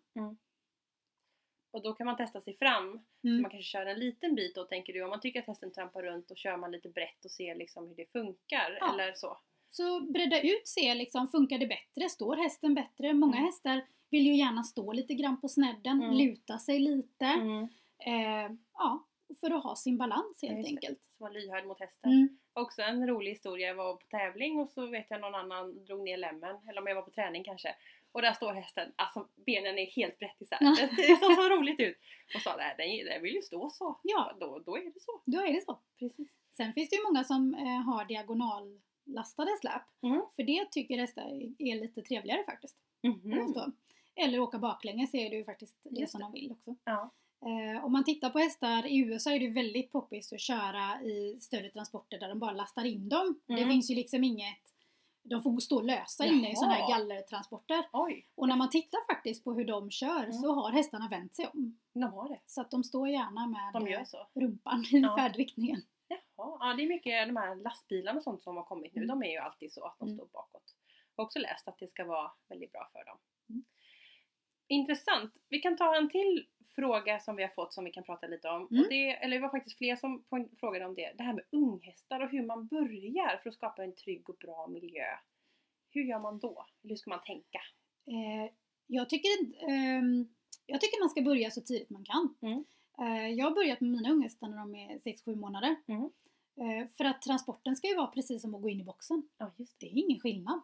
Och då kan man testa sig fram. Mm. Man kanske kör en liten bit då tänker du. Om man tycker att hästen trampar runt och kör man lite brett och ser liksom hur det funkar. Ja. Eller så. Så bredda ut, se liksom, funkar det bättre? Står hästen bättre? Många Mm. hästar vill ju gärna stå lite grann på snedden, Mm. luta sig lite. Mm. Eh, ja, för att ha sin balans helt just det. enkelt. Så var lyhörd mot hästen. Mm. Också en rolig historia. Jag var på tävling och så vet jag någon annan drog ner lämmen. Eller om jag var på träning kanske. Och där står hästen, alltså benen är helt brett isär. Det ser så, roligt ut. Och sa nej, den, den vill ju stå så. Ja. Då, då är det så. Då är det så. Precis. Sen finns det ju många som eh, har diagonallastade släp. Mm. För det tycker hästar är lite trevligare faktiskt. Stå. Eller åka baklänges är det ju faktiskt det Just som det. de vill också. Ja. Eh, om man tittar på hästar i USA är det väldigt poppis att köra i större transporter där de bara lastar in dem. Det Mm. finns ju liksom inget de får stå lösa inne i Jaha. sådana här gallertransporter. Oj, Och när man tittar faktiskt på hur de kör Mm. så har hästarna vänt sig om. de har det. Så att de står gärna med De eh, gör så. rumpan i Ja. färdriktningen. Jaha, ja det är mycket de här lastbilarna och sånt som har kommit nu. Mm. De är ju alltid så att de Mm. står bakåt. Jag har också läst att det ska vara väldigt bra för dem. Mm. Intressant. Vi kan ta en till fråga som vi har fått som vi kan prata lite om. Mm. Och det, eller det var faktiskt fler som frågade om det. Det här med unghästar och hur man börjar för att skapa en trygg och bra miljö. Hur gör man då? Eller hur ska man tänka? Eh, jag, tycker, ehm, jag tycker man ska börja så tidigt man kan. Mm. Eh, jag har börjat med mina unghästar när de är 6-7 månader. Mm. Eh, för att transporten ska ju vara precis som att gå in i boxen. Ja, just Det är ingen skillnad.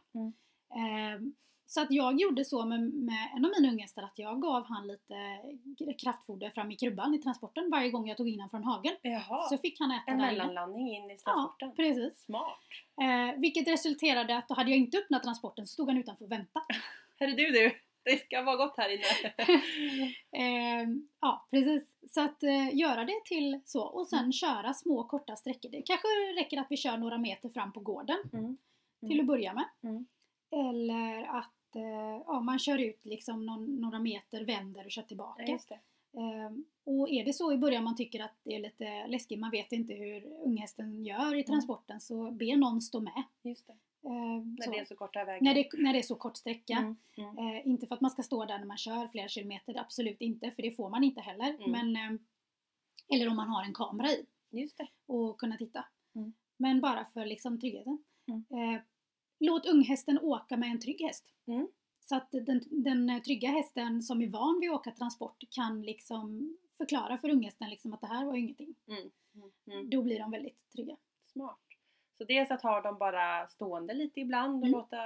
Så att jag gjorde så med, med en av mina unghästar att jag gav han lite kraftfoder fram i krubban i transporten varje gång jag tog in honom från hagen. Jaha, Så fick han äta en mellanlandning in i Ja, transporten. precis. Smart. Eh, vilket resulterade att då hade jag inte öppnat transporten så stod han utanför och väntade. [laughs] Hörru du du, det ska vara gott här inne. [laughs] Ehm, ja, precis. Så att eh, göra det till så och sen Mm. köra små korta sträckor. Det kanske räcker att vi kör några meter fram på gården Mm. till Mm. att börja med. Mm. Eller att eh, ja, man kör ut liksom någon, några meter, vänder och kör tillbaka. Ja. Ehm, och är det så i början man tycker att det är lite läskigt, man vet inte hur unghästen gör i transporten, så be någon stå med. Ehm, När så. det är så korta vägar. när, det, när det är så kort sträcka. Mm. Mm. Eh, inte för att man ska stå där när man kör flera kilometer, absolut inte, för det får man inte heller. Mm. Men, eh, eller om man har en kamera i Just det. och kunna titta. Mm. Men bara för liksom tryggheten. Mm. Eh, låt unghästen åka med en trygg häst. Mm. Så att den, den trygga hästen som är van vid att åka transport kan liksom förklara för unghästen liksom att det här var ju ingenting. Mm. Mm. Då blir de väldigt trygga. Smart. Så dels att ha dem bara stående lite ibland och Mm. låta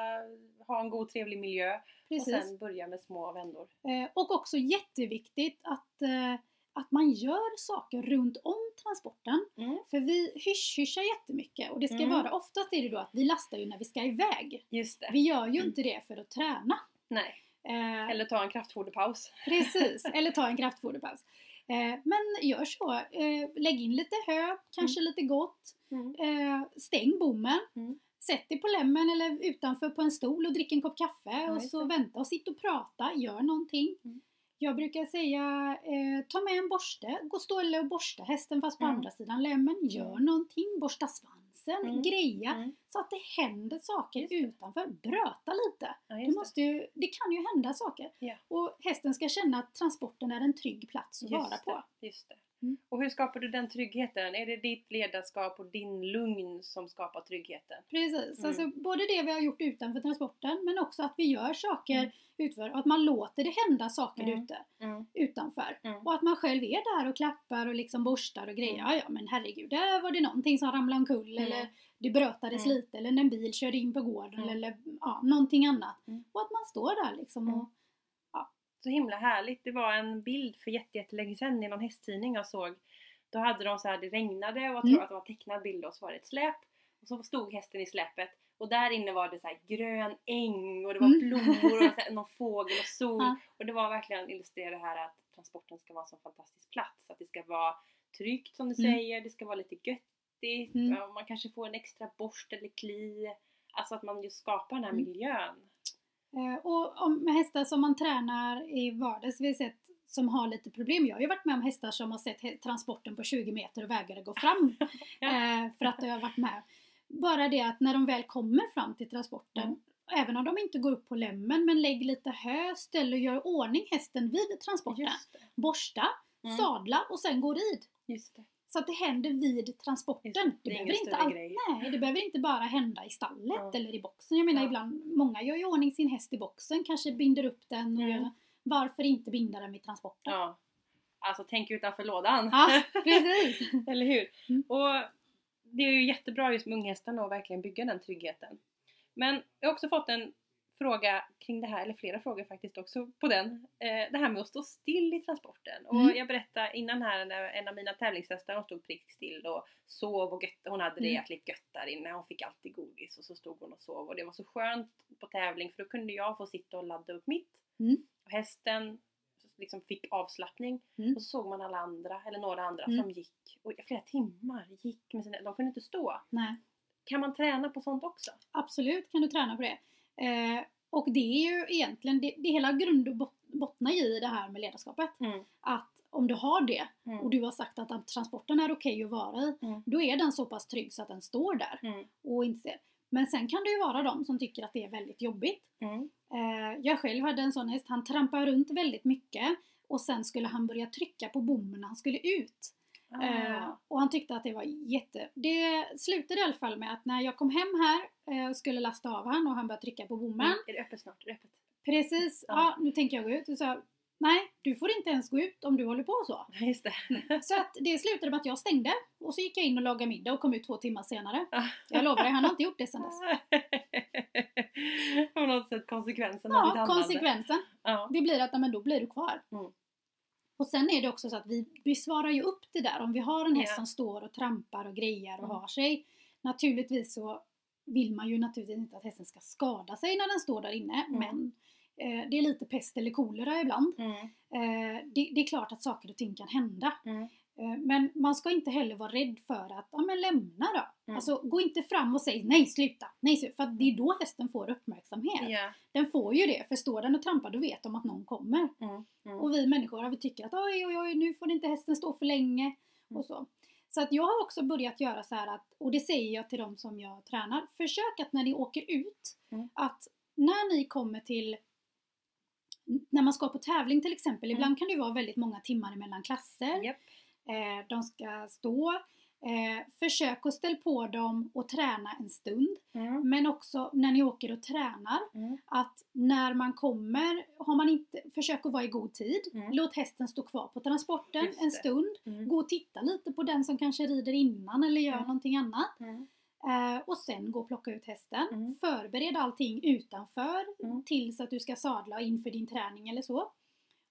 ha en god trevlig miljö. Precis. Och sen börja med små vändor. Eh, och också jätteviktigt att, eh, att man gör saker runt om transporten. Mm. För vi hysch-hyschar jättemycket och det ska Mm. vara, oftast är det då att vi lastar ju när vi ska iväg. Just det. Vi gör ju inte det för att träna. Nej. Eh, Eller ta en kraftfoderpaus. [laughs] Precis, eller ta en kraftfoderpaus. Eh, men gör så. Eh, lägg in lite hö, kanske lite gott. Mm. Eh, stäng bommen. Mm. Sätt dig på lämmen eller utanför på en stol och drick en kopp kaffe och så det. vänta och sitt och prata, gör någonting. Jag brukar säga, eh, ta med en borste, gå stå eller och borsta hästen fast på Mm. andra sidan lämmen. Gör Mm. någonting, borsta svansen, Mm. greja Mm. så att det händer saker Just utanför. Bröta lite. Ja, Du just måste ju, det kan ju hända saker. Ja. Och hästen ska känna att transporten är en trygg plats att det. vara Just på. det. Just det. Mm. Och hur skapar du den tryggheten? Är det ditt ledarskap och din lugn som skapar tryggheten? Precis, Mm. alltså både det vi har gjort utanför transporten men också att vi gör saker Mm. och att man låter det hända saker Mm. ute Mm. utanför. Mm. Och att man själv är där och klappar och liksom borstar och grejer. Ja, ja men herregud, där var det någonting som ramlade omkull eller det brötades lite eller en bil körde in på gården eller ja, någonting annat. Och att man står där liksom och Så himla härligt. Det var en bild för jätte- jättelänge sedan i någon hästtidning jag såg. Då hade de så här, det regnade och jag tror Mm. att det var en tecknad bild och så var det ett släp. Och så stod hästen i släpet och där inne var det så här grön äng och det var Mm. blommor och här, någon fågel och sol. Ja. Och det var verkligen illustrera det här att transporten ska vara en så fantastisk plats. Att det ska vara tryggt som du Mm. säger, det ska vara lite göttigt, Mm. man kanske får en extra borst eller kli. Alltså att man just skapar den här Mm. miljön. Eh, Och om, hästar som man tränar i vardags, vi har sett som har lite problem. Jag har ju varit med om hästar som har sett transporten på 20 meter och vägrade gå fram. [laughs] Ja. eh, för att jag har varit med. Bara det att när de väl kommer fram till transporten, Mm. även om de inte går upp på lämmen, men lägg lite hö, ställ och gör ordning hästen vid transporten. Borsta, Mm. sadla och sen gå rid. Just det. Så att det händer vid transporten. Det, Det, behöver inte all... Nej, det behöver inte bara hända i stallet Ja. eller i boxen. Jag menar Ja. ibland, många gör ju ordning sin häst i boxen, kanske binder upp den och Mm. Varför inte binda den vid transporten? Ja. Alltså tänk utanför lådan. Ja, [laughs] precis! Eller hur? Mm. Och det är ju jättebra just med unghästarna att verkligen bygga den tryggheten. Men jag har också fått en fråga kring det här, eller flera frågor faktiskt också på den. Eh, det här med att stå still i transporten. Och Mm. jag berättade innan här när en av mina tävlingshästar hon stod prick still och sov och götte. Hon hade det Mm. jäkligt gött där inne. Hon fick alltid godis och så stod hon och sov. Och det var så skönt på tävling för då kunde jag få sitta och ladda upp mitt. Mm. Och hästen liksom fick avslappning. Mm. Och så såg man alla andra, eller några andra, Mm. som gick och flera timmar gick med sina, de kunde inte stå. Nej, Kan man träna på sånt också? absolut kan du träna på det. Eh, och det är ju egentligen, det, det hela grund och bot- bottnar i det här med ledarskapet. Mm. Att om du har det Mm. och du har sagt att transporten är okej att vara i, Mm. då är den så pass trygg så att den står där Mm. och inte ser. Men sen kan det ju vara de som tycker att det är väldigt jobbigt. Mm. Eh, jag själv hade en sån häst, han trampade runt väldigt mycket och sen skulle han börja trycka på bommen när han skulle ut. Eh, Ah. och han tyckte att det var jätte... Det slutade i alla fall med att när jag kom hem här eh, och skulle lasta av han och han började trycka på bommen. Mm. Är det öppet snart? Är öppet? Precis, Ja. ja. nu tänker jag gå ut. Och sa, nej, du får inte ens gå ut om du håller på så. Ja, Just det. Så att det slutade med att jag stängde och så gick jag in och lagade middag och kom ut två timmar senare. Ah. Jag lovar dig, han har inte gjort det sedan dess. [laughs] På något sätt konsekvensen av ditt Ja, handlande. konsekvensen. Ja. Det blir att, ja, men då blir du kvar. Mm. Och sen är det också så att vi, vi svarar ju upp det där. Om vi har en häst Ja. som står och trampar och grejar och Mm. har sig. Naturligtvis så vill man ju naturligtvis inte att hästen ska skada sig när den står där inne. Mm. Men eh, det är lite pest eller kolera ibland. Mm. Eh, det, det är klart att saker och ting kan hända. Eh, men man ska inte heller vara rädd för att, ja men lämna då. Mm. Alltså gå inte fram och säg nej sluta, nej sluta. För det är då hästen får uppmärksamhet. Ja. Den får ju det, för står den och trampar då vet de att någon kommer. Mm. Mm. Och vi människor vi tycker att oj oj oj nu får inte hästen stå för länge Mm. och så. Så att jag har också börjat göra så här att, och det säger jag till de som jag tränar, försök att när ni åker ut, Mm. att när ni kommer till när man ska på tävling till exempel, Mm. ibland kan det vara väldigt många timmar mellan klasser. Japp. Eh, de ska stå. Eh, försök att ställa på dem och träna en stund. Mm. Men också när ni åker och tränar, Mm. att när man kommer, har man inte, försök att vara i god tid. Mm. Låt hästen stå kvar på transporten en stund. Mm. Gå och titta lite på den som kanske rider innan eller gör Mm. någonting annat. Mm. Eh, och sen gå och plocka ut hästen. Förbered allting utanför tills att du ska sadla inför din träning eller så.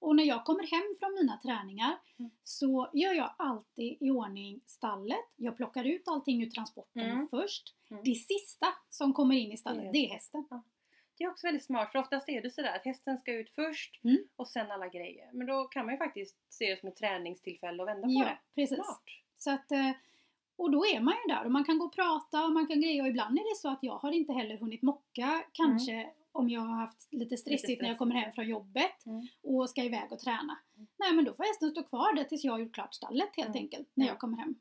Och när jag kommer hem från mina träningar Mm. så gör jag alltid i ordning stallet. Jag plockar ut allting ur transporten Mm. först. Mm. Det sista som kommer in i stallet, Det är hästen. Det Det är också väldigt smart för oftast är det sådär att hästen ska ut först Mm. och sen alla grejer. Men då kan man ju faktiskt se det som ett träningstillfälle och vända på Ja, det. precis. Smart. Så att, eh, och då är man ju där och man kan gå och prata och man kan greja och ibland är det så att jag har inte heller hunnit mocka kanske om jag har haft lite stressigt när jag kommer hem från jobbet Mm. och ska iväg och träna. Mm. Nej men då får hästen stå kvar där tills jag har gjort klart stallet helt Mm. enkelt när Mm. jag kommer hem.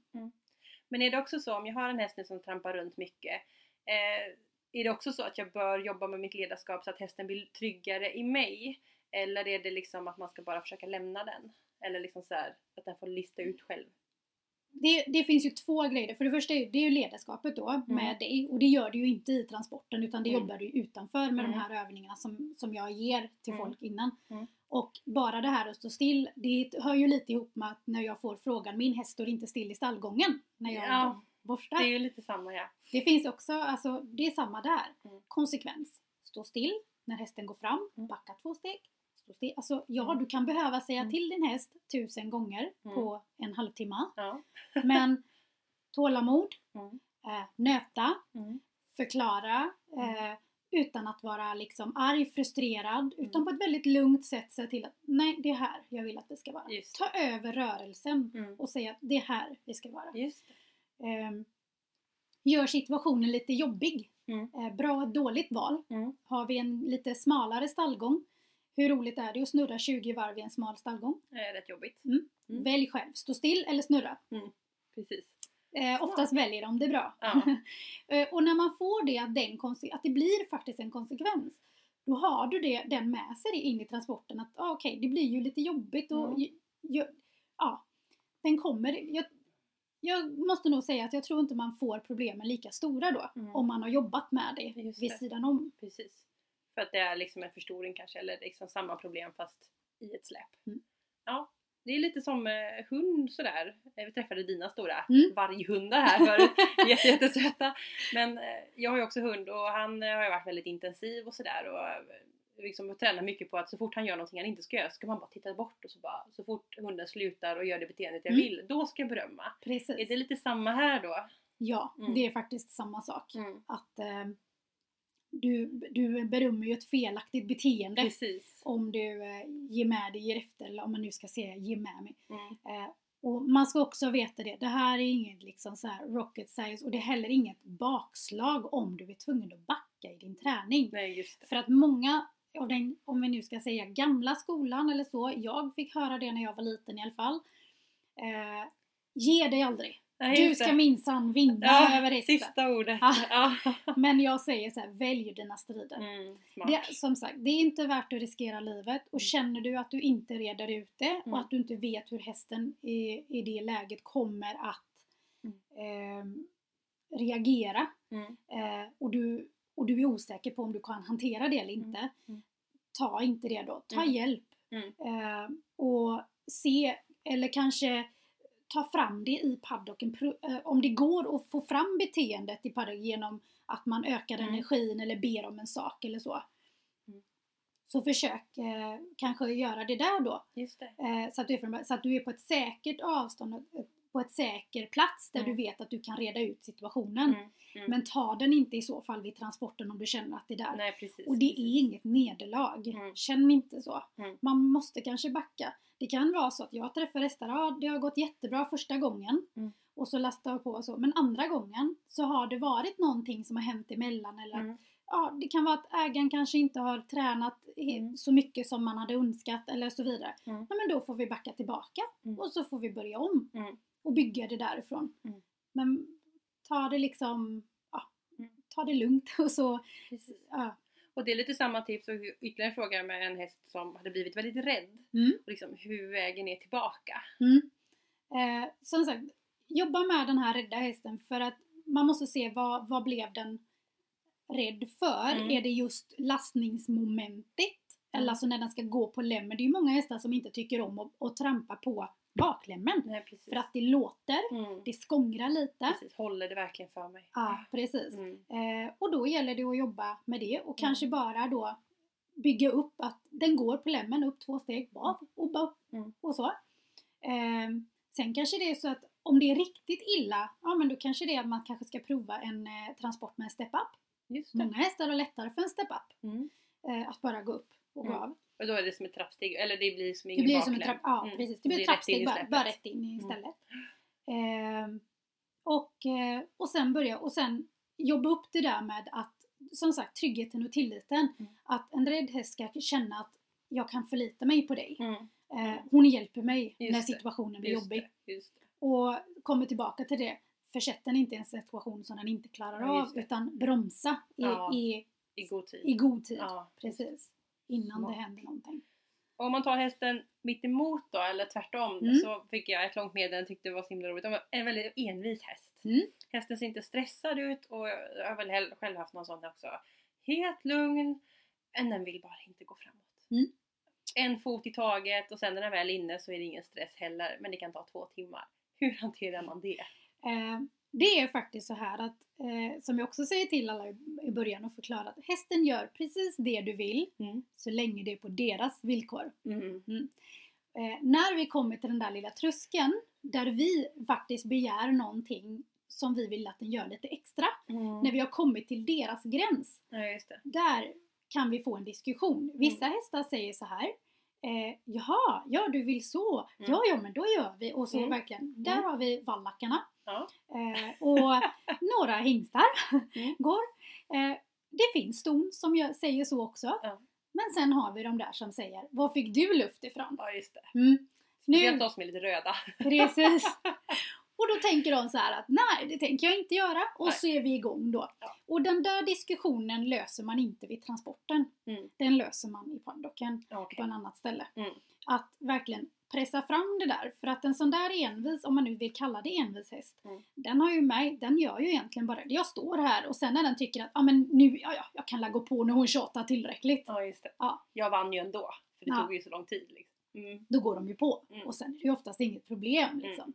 Men är det också så, om jag har en häst nu som trampar runt mycket, eh, är det också så att jag bör jobba med mitt ledarskap så att hästen blir tryggare i mig? Eller är det liksom att man ska bara försöka lämna den? Eller liksom så här, att den får lista ut själv? Det, det finns ju två grejer. För det första är det är ju ledarskapet då med dig och det gör du ju inte i transporten utan det Mm. jobbar du utanför med Mm. de här övningarna som, som jag ger till Mm. folk innan. Mm. Och bara det här att stå still, det hör ju lite ihop med att när jag får frågan, min häst står inte still i stallgången när jag Ja, borstar. Det är ju lite samma ja. Det finns också, alltså det är samma där. Mm. Konsekvens. Stå still när hästen går fram, Mm. backa två steg. Stå still. Alltså ja, Mm. du kan behöva säga Mm. till din häst tusen gånger Mm. på en halvtimme. ja. [laughs] Men tålamod, Mm. eh, nöta, Mm. förklara eh, utan att vara liksom arg, frustrerad utan på ett väldigt lugnt sätt säga till att nej, det är här jag vill att det ska vara. Just. Ta över rörelsen och säga att det är här vi ska vara. Ehm, gör situationen lite jobbig. Mm. Eh, bra, dåligt val. Mm. Har vi en lite smalare stallgång, hur roligt är det att snurra 20 varv i en smal stallgång? Det är rätt jobbigt. Mm. Mm. Välj själv, stå still eller snurra. Precis. Eh, oftast väljer de det bra. Ja. [laughs] Eh, och när man får det att, den att det blir faktiskt en konsekvens, då har du det, den med sig in i transporten att ah, okej, det blir ju lite jobbigt och Mm. ju, ju, ja, den kommer. Jag, jag måste nog säga att jag tror inte man får problemen lika stora då Mm. om man har jobbat med det Just vid det. sidan om. Precis. För att det är liksom en förstoring kanske, eller liksom samma problem fast i ett släp. Mm. Ja, det är lite som eh, hund sådär. Eh, Vi träffade dina stora Mm. varghundar här förut. [laughs] Jätte, jättesöta. Men eh, jag har ju också hund och han eh, har ju varit väldigt intensiv och sådär. Och eh, liksom tränar mycket på att så fort han gör någonting han inte ska göra så ska man bara titta bort och så bara så fort hunden slutar och gör det beteendet jag Mm. vill, då ska jag berömma. Precis. Är det lite samma här då? Ja, Mm. det är faktiskt samma sak. Mm. Att eh, du, du berömmer ju ett felaktigt beteende Precis. om du eh, ger med dig, ger efter, eller om man nu ska säga ge med mig. Mm. Eh, och man ska också veta det, det här är inget liksom så här rocket science och det är heller inget bakslag om du är tvungen att backa i din träning. Nej. För att många av den, om vi nu ska säga gamla skolan eller så, jag fick höra det när jag var liten i alla fall. Eh, ge dig aldrig! Nej, Du ska minsann vinna Ja, över resten. Sista ordet. Ja. [laughs] Men jag säger så här, välj dina strider. Mm. Det, som sagt, det är inte värt att riskera livet och Mm. känner du att du inte reder ut det Mm. och att du inte vet hur hästen i, i det läget kommer att ehm, reagera Mm. eh, och, du, och du är osäker på om du kan hantera det eller inte. Mm. Ta inte det då, ta hjälp. Eh, och se, eller kanske ta fram det i paddocken. Eh, Om det går att få fram beteendet i paddocken genom att man ökar Mm. energin eller ber om en sak eller så. Mm. Så försök eh, kanske göra det där då. Det. Eh, så, att du, är så att du är på ett säkert avstånd, och, eh, på ett säker plats där Mm. du vet att du kan reda ut situationen. Mm. Mm. Men ta den inte i så fall vid transporten om du känner att det är där. Nej precis. Och det precis. är inget nederlag. Mm. Känn inte så. Mm. Man måste kanske backa. Det kan vara så att jag träffar hästar, ja, det har gått jättebra första gången Mm. och så lastar jag på och så. Men andra gången så har det varit någonting som har hänt emellan eller ja, det kan vara att ägaren kanske inte har tränat Mm. så mycket som man hade önskat eller så vidare. Mm. Ja, men då får vi backa tillbaka Mm. och så får vi börja om. Och bygga det därifrån. Mm. Men ta det liksom, ja, Mm. ta det lugnt [laughs] och så, ja. Och det är lite samma tips och ytterligare en fråga med en häst som hade blivit väldigt rädd. Mm. Och liksom, hur vägen är tillbaka. Mm. Eh, som sagt, jobba med den här rädda hästen för att man måste se vad, vad blev den rädd för? Mm. Är det just lastningsmomentet? Mm. Eller alltså när den ska gå på lämmen. Det är ju många hästar som inte tycker om att, att trampa på baklämmen. Nej. För att det låter, mm. det skångrar lite. Precis, håller det verkligen för mig? Ja, precis. Mm. Eh, och då gäller det att jobba med det och Mm. kanske bara då bygga upp att den går på lämmen upp två steg, av och bara upp Mm. och så. Eh, sen kanske det är så att om det är riktigt illa, ja men då kanske det är att man kanske ska prova en eh, transport med en step-up. Många hästar har lättare för en step-up, Mm. eh, att bara gå upp och gå Mm. av. Och då är det som ett trappsteg, eller det blir som Det ingen blir som ett trapp, ja Mm. precis. Det blir ett i trappsteg bara, bara rätt in Mm. istället. Ehm, och, eh, och sen börja och sen jobba upp det där med att, som sagt, tryggheten och tilliten. Mm. Att en rädd häst ska känna att jag kan förlita mig på dig. Mm. Eh, hon hjälper mig Just när det. situationen blir Just jobbig. det, det. Och kommer tillbaka till det. Försätt den inte i en situation som den inte klarar Ja, av det. utan bromsa i, Ja. i, I god tid. i god tid. Ja. Precis. Innan Smart. det händer någonting. Och Om man tar hästen mitt emot då, eller tvärtom, Mm. så fick jag ett långt meddelande tyckte det var så himla roligt. De var en väldigt envis häst. Mm. Hästen ser inte stressad ut och jag har väl själv haft någon sån också. Helt lugn, men den vill bara inte gå framåt. Mm. En fot i taget och sen när den är väl inne så är det ingen stress heller, men det kan ta två timmar. Hur hanterar man det? Eh, det är faktiskt så här att, eh, som jag också säger till alla i början och förklarar att hästen gör precis det du vill Mm. så länge det är på deras villkor. Mm. Eh, när vi kommer till den där lilla tröskeln där vi faktiskt begär någonting som vi vill att den gör lite extra. Mm. När vi har kommit till deras gräns, Ja, där kan vi få en diskussion. Vissa hästar säger så här eh, Jaha, ja du vill så. Mm. Ja, ja men då gör vi. Och så Mm. verkligen, där Mm. har vi vallackarna. Ja. Eh, och några hingstar Mm. går. Eh, det finns ston som gör, säger så också. Ja. Men sen har vi de där som säger Var fick du luft ifrån? ja, just det. Mm. Speciellt de som är lite röda. precis. [laughs] Och då tänker de så här att nej, det tänker jag inte göra. Och Nej. så är vi igång då. Ja. Och den där diskussionen löser man inte vid transporten. Mm. Den löser man i paddocken okej. på en annat ställe. Mm. Att verkligen pressa fram det där. För att en sån där envis, om man nu vill kalla det envis häst, Mm. den har ju mig, den gör ju egentligen bara det. Jag står här och sen när den tycker att ah, men nu, ja, ja, jag kan gå på när hon tjatar tillräckligt. Ja, just det. Ja. Jag vann ju ändå, för det Ja. tog ju så lång tid. Liksom. Mm. Då går de ju på. Mm. Och sen är det ju oftast inget problem liksom.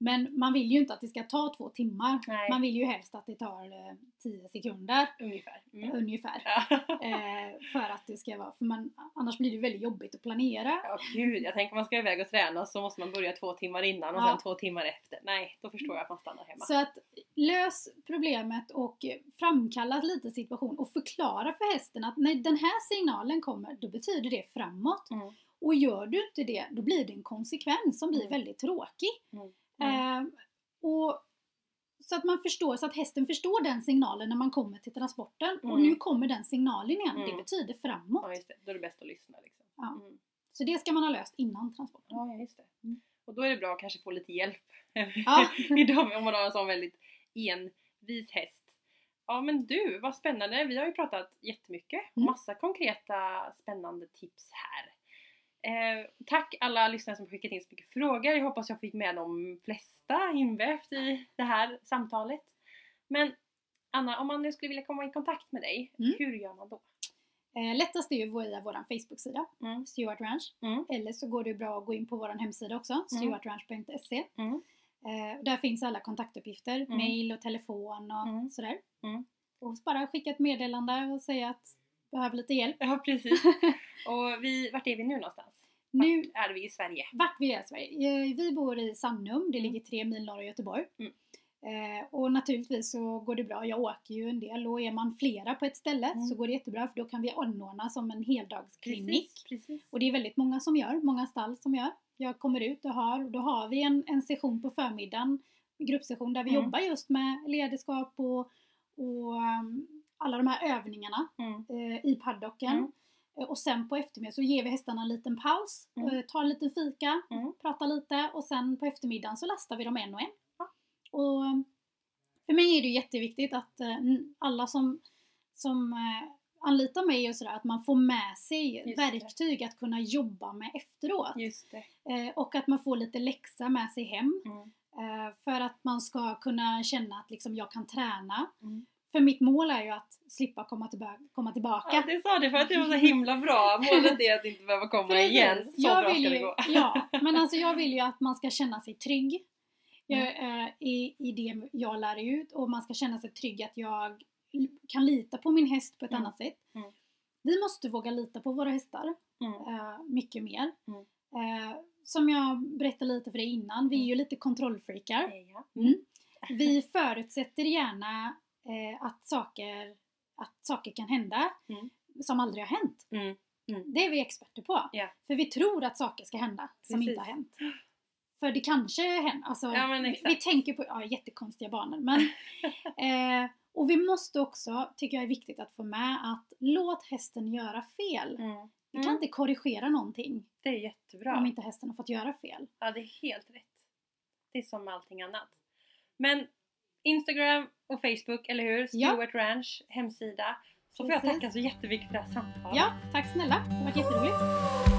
Men man vill ju inte att det ska ta två timmar. Nej. Man vill ju helst att det tar eh, 10 sekunder Ungefär. Mm. ungefär. Ja. [laughs] Eh, för att det ska vara, för man, annars blir det väldigt jobbigt att planera. Ja gud, jag tänker om man ska iväg och träna så måste man börja två timmar innan och Ja. sen två timmar efter. Nej, då förstår jag att man stannar hemma. Så att lös problemet och framkalla lite situation och förklara för hästen att när den här signalen kommer, då betyder det framåt. Mm. Och gör du inte det, då blir det en konsekvens som blir Mm. väldigt tråkig. Mm. Eh, och så att man förstår, så att hästen förstår den signalen när man kommer till transporten. Och Mm. nu kommer den signalen igen, det Mm. betyder framåt. Ja just det, då är det bäst att lyssna liksom. Ja. Mm. Så det ska man ha löst innan transporten. Ja, just det. Mm. Och då är det bra att kanske få lite hjälp. Ja. [laughs] Idag om man har en sån väldigt envis häst. Ja men du, vad spännande. Vi har ju pratat jättemycket. Mm. Massa konkreta spännande tips här. Eh, tack alla lyssnare som skickat in så mycket frågor. Jag hoppas jag fick med de flesta invävt i det här samtalet. Men Anna, om man nu skulle vilja komma i kontakt med dig, Mm. hur gör man då? Eh, lättast är ju via vår Facebook-sida, Mm. Stewart Ranch. Mm. Eller så går det bra att gå in på vår hemsida också, stewartranch.se. Mm. Eh, där finns alla kontaktuppgifter, mail och telefon och Mm. sådär. Mm. Och bara skicka ett meddelande och säga att behöver lite hjälp. Ja precis. [laughs] Och vi, vart är vi nu någonstans? Nu Vart är vi i Sverige? vart vi är i Sverige. Vi bor i Sannum, det Mm. ligger tre mil norr om Göteborg. Mm. Eh, och naturligtvis så går det bra, jag åker ju en del och är man flera på ett ställe Mm. så går det jättebra för då kan vi anordna som en heldagsklinik. Precis, precis. Och det är väldigt många som gör, många stall som gör. Jag kommer ut och har, och då har vi en, en session på förmiddagen, en gruppsession där vi Mm. jobbar just med ledarskap och, och um, alla de här övningarna Mm. eh, i paddocken. Mm. Eh, Och sen på eftermiddagen så ger vi hästarna en liten paus, Mm. eh, tar en liten fika, Mm. pratar lite och sen på eftermiddagen så lastar vi dem en och en. Ja. Och för mig är det jätteviktigt att eh, alla som, som anlitar mig och sådär, att man får med sig Just det. verktyg att kunna jobba med efteråt. Det. Och att man får lite läxa med sig hem. Mm. För att man ska kunna känna att liksom, jag kan träna. Mm. För mitt mål är ju att slippa komma, tillbaka, komma tillbaka. Ja, det sa du för att det var så himla bra. Målet är att [laughs] inte behöva komma Precis. igen. Så jag bra vill ska ju, det gå. Ja, men alltså jag vill ju [laughs] att man ska känna sig trygg jag, Mm. eh, i, i det jag lär ut och man ska känna sig trygg att jag kan lita på min häst på ett Mm. annat sätt. Mm. Vi måste våga lita på våra hästar Mm. eh, mycket mer. Mm. Eh, som jag berättade lite för dig innan, vi är Mm. ju lite kontrollfreakar. Mm. Vi förutsätter gärna eh, att saker att saker kan hända Mm. som aldrig har hänt. Mm. Det är vi experter på. Ja. För vi tror att saker ska hända som Precis. inte har hänt. För det kanske händer. Alltså, Ja, vi, vi tänker på ja, jättekonstiga banor. Men, [laughs] eh, och vi måste också, tycker jag är viktigt att få med, att låt hästen göra fel. Mm. Vi kan Mm. inte korrigera någonting Det är jättebra. om inte hästen har fått göra fel. Ja, det är helt rätt. Det är som med allting annat. Men Instagram och Facebook, eller hur? Ja. Stuart Ranch hemsida. Så får jag tacka så jättemycket för det här samtalet. Ja, tack snälla. Det har varit jätteroligt.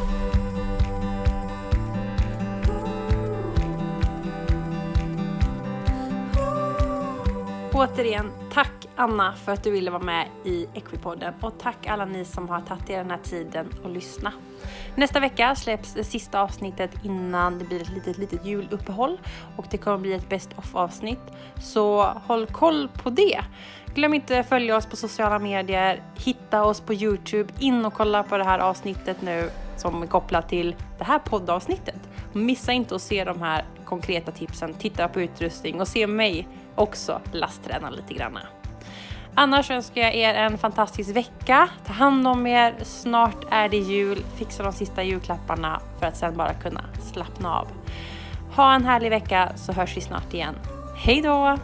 Återigen, tack Anna för att du ville vara med i Equipodden och tack alla ni som har tagit er den här tiden och lyssna. Nästa vecka släpps det sista avsnittet innan det blir ett litet, litet juluppehåll och det kommer bli ett best of avsnitt. Så håll koll på det. Glöm inte att följa oss på sociala medier, hitta oss på Youtube, in och kolla på det här avsnittet nu som är kopplat till det här poddavsnittet. Missa inte att se de här konkreta tipsen, titta på utrustning och se mig också lastträna lite grann. Annars önskar jag er en fantastisk vecka. Ta hand om er. Snart är det jul. Fixa de sista julklapparna för att sen bara kunna slappna av. Ha en härlig vecka så hörs vi snart igen. Hej då!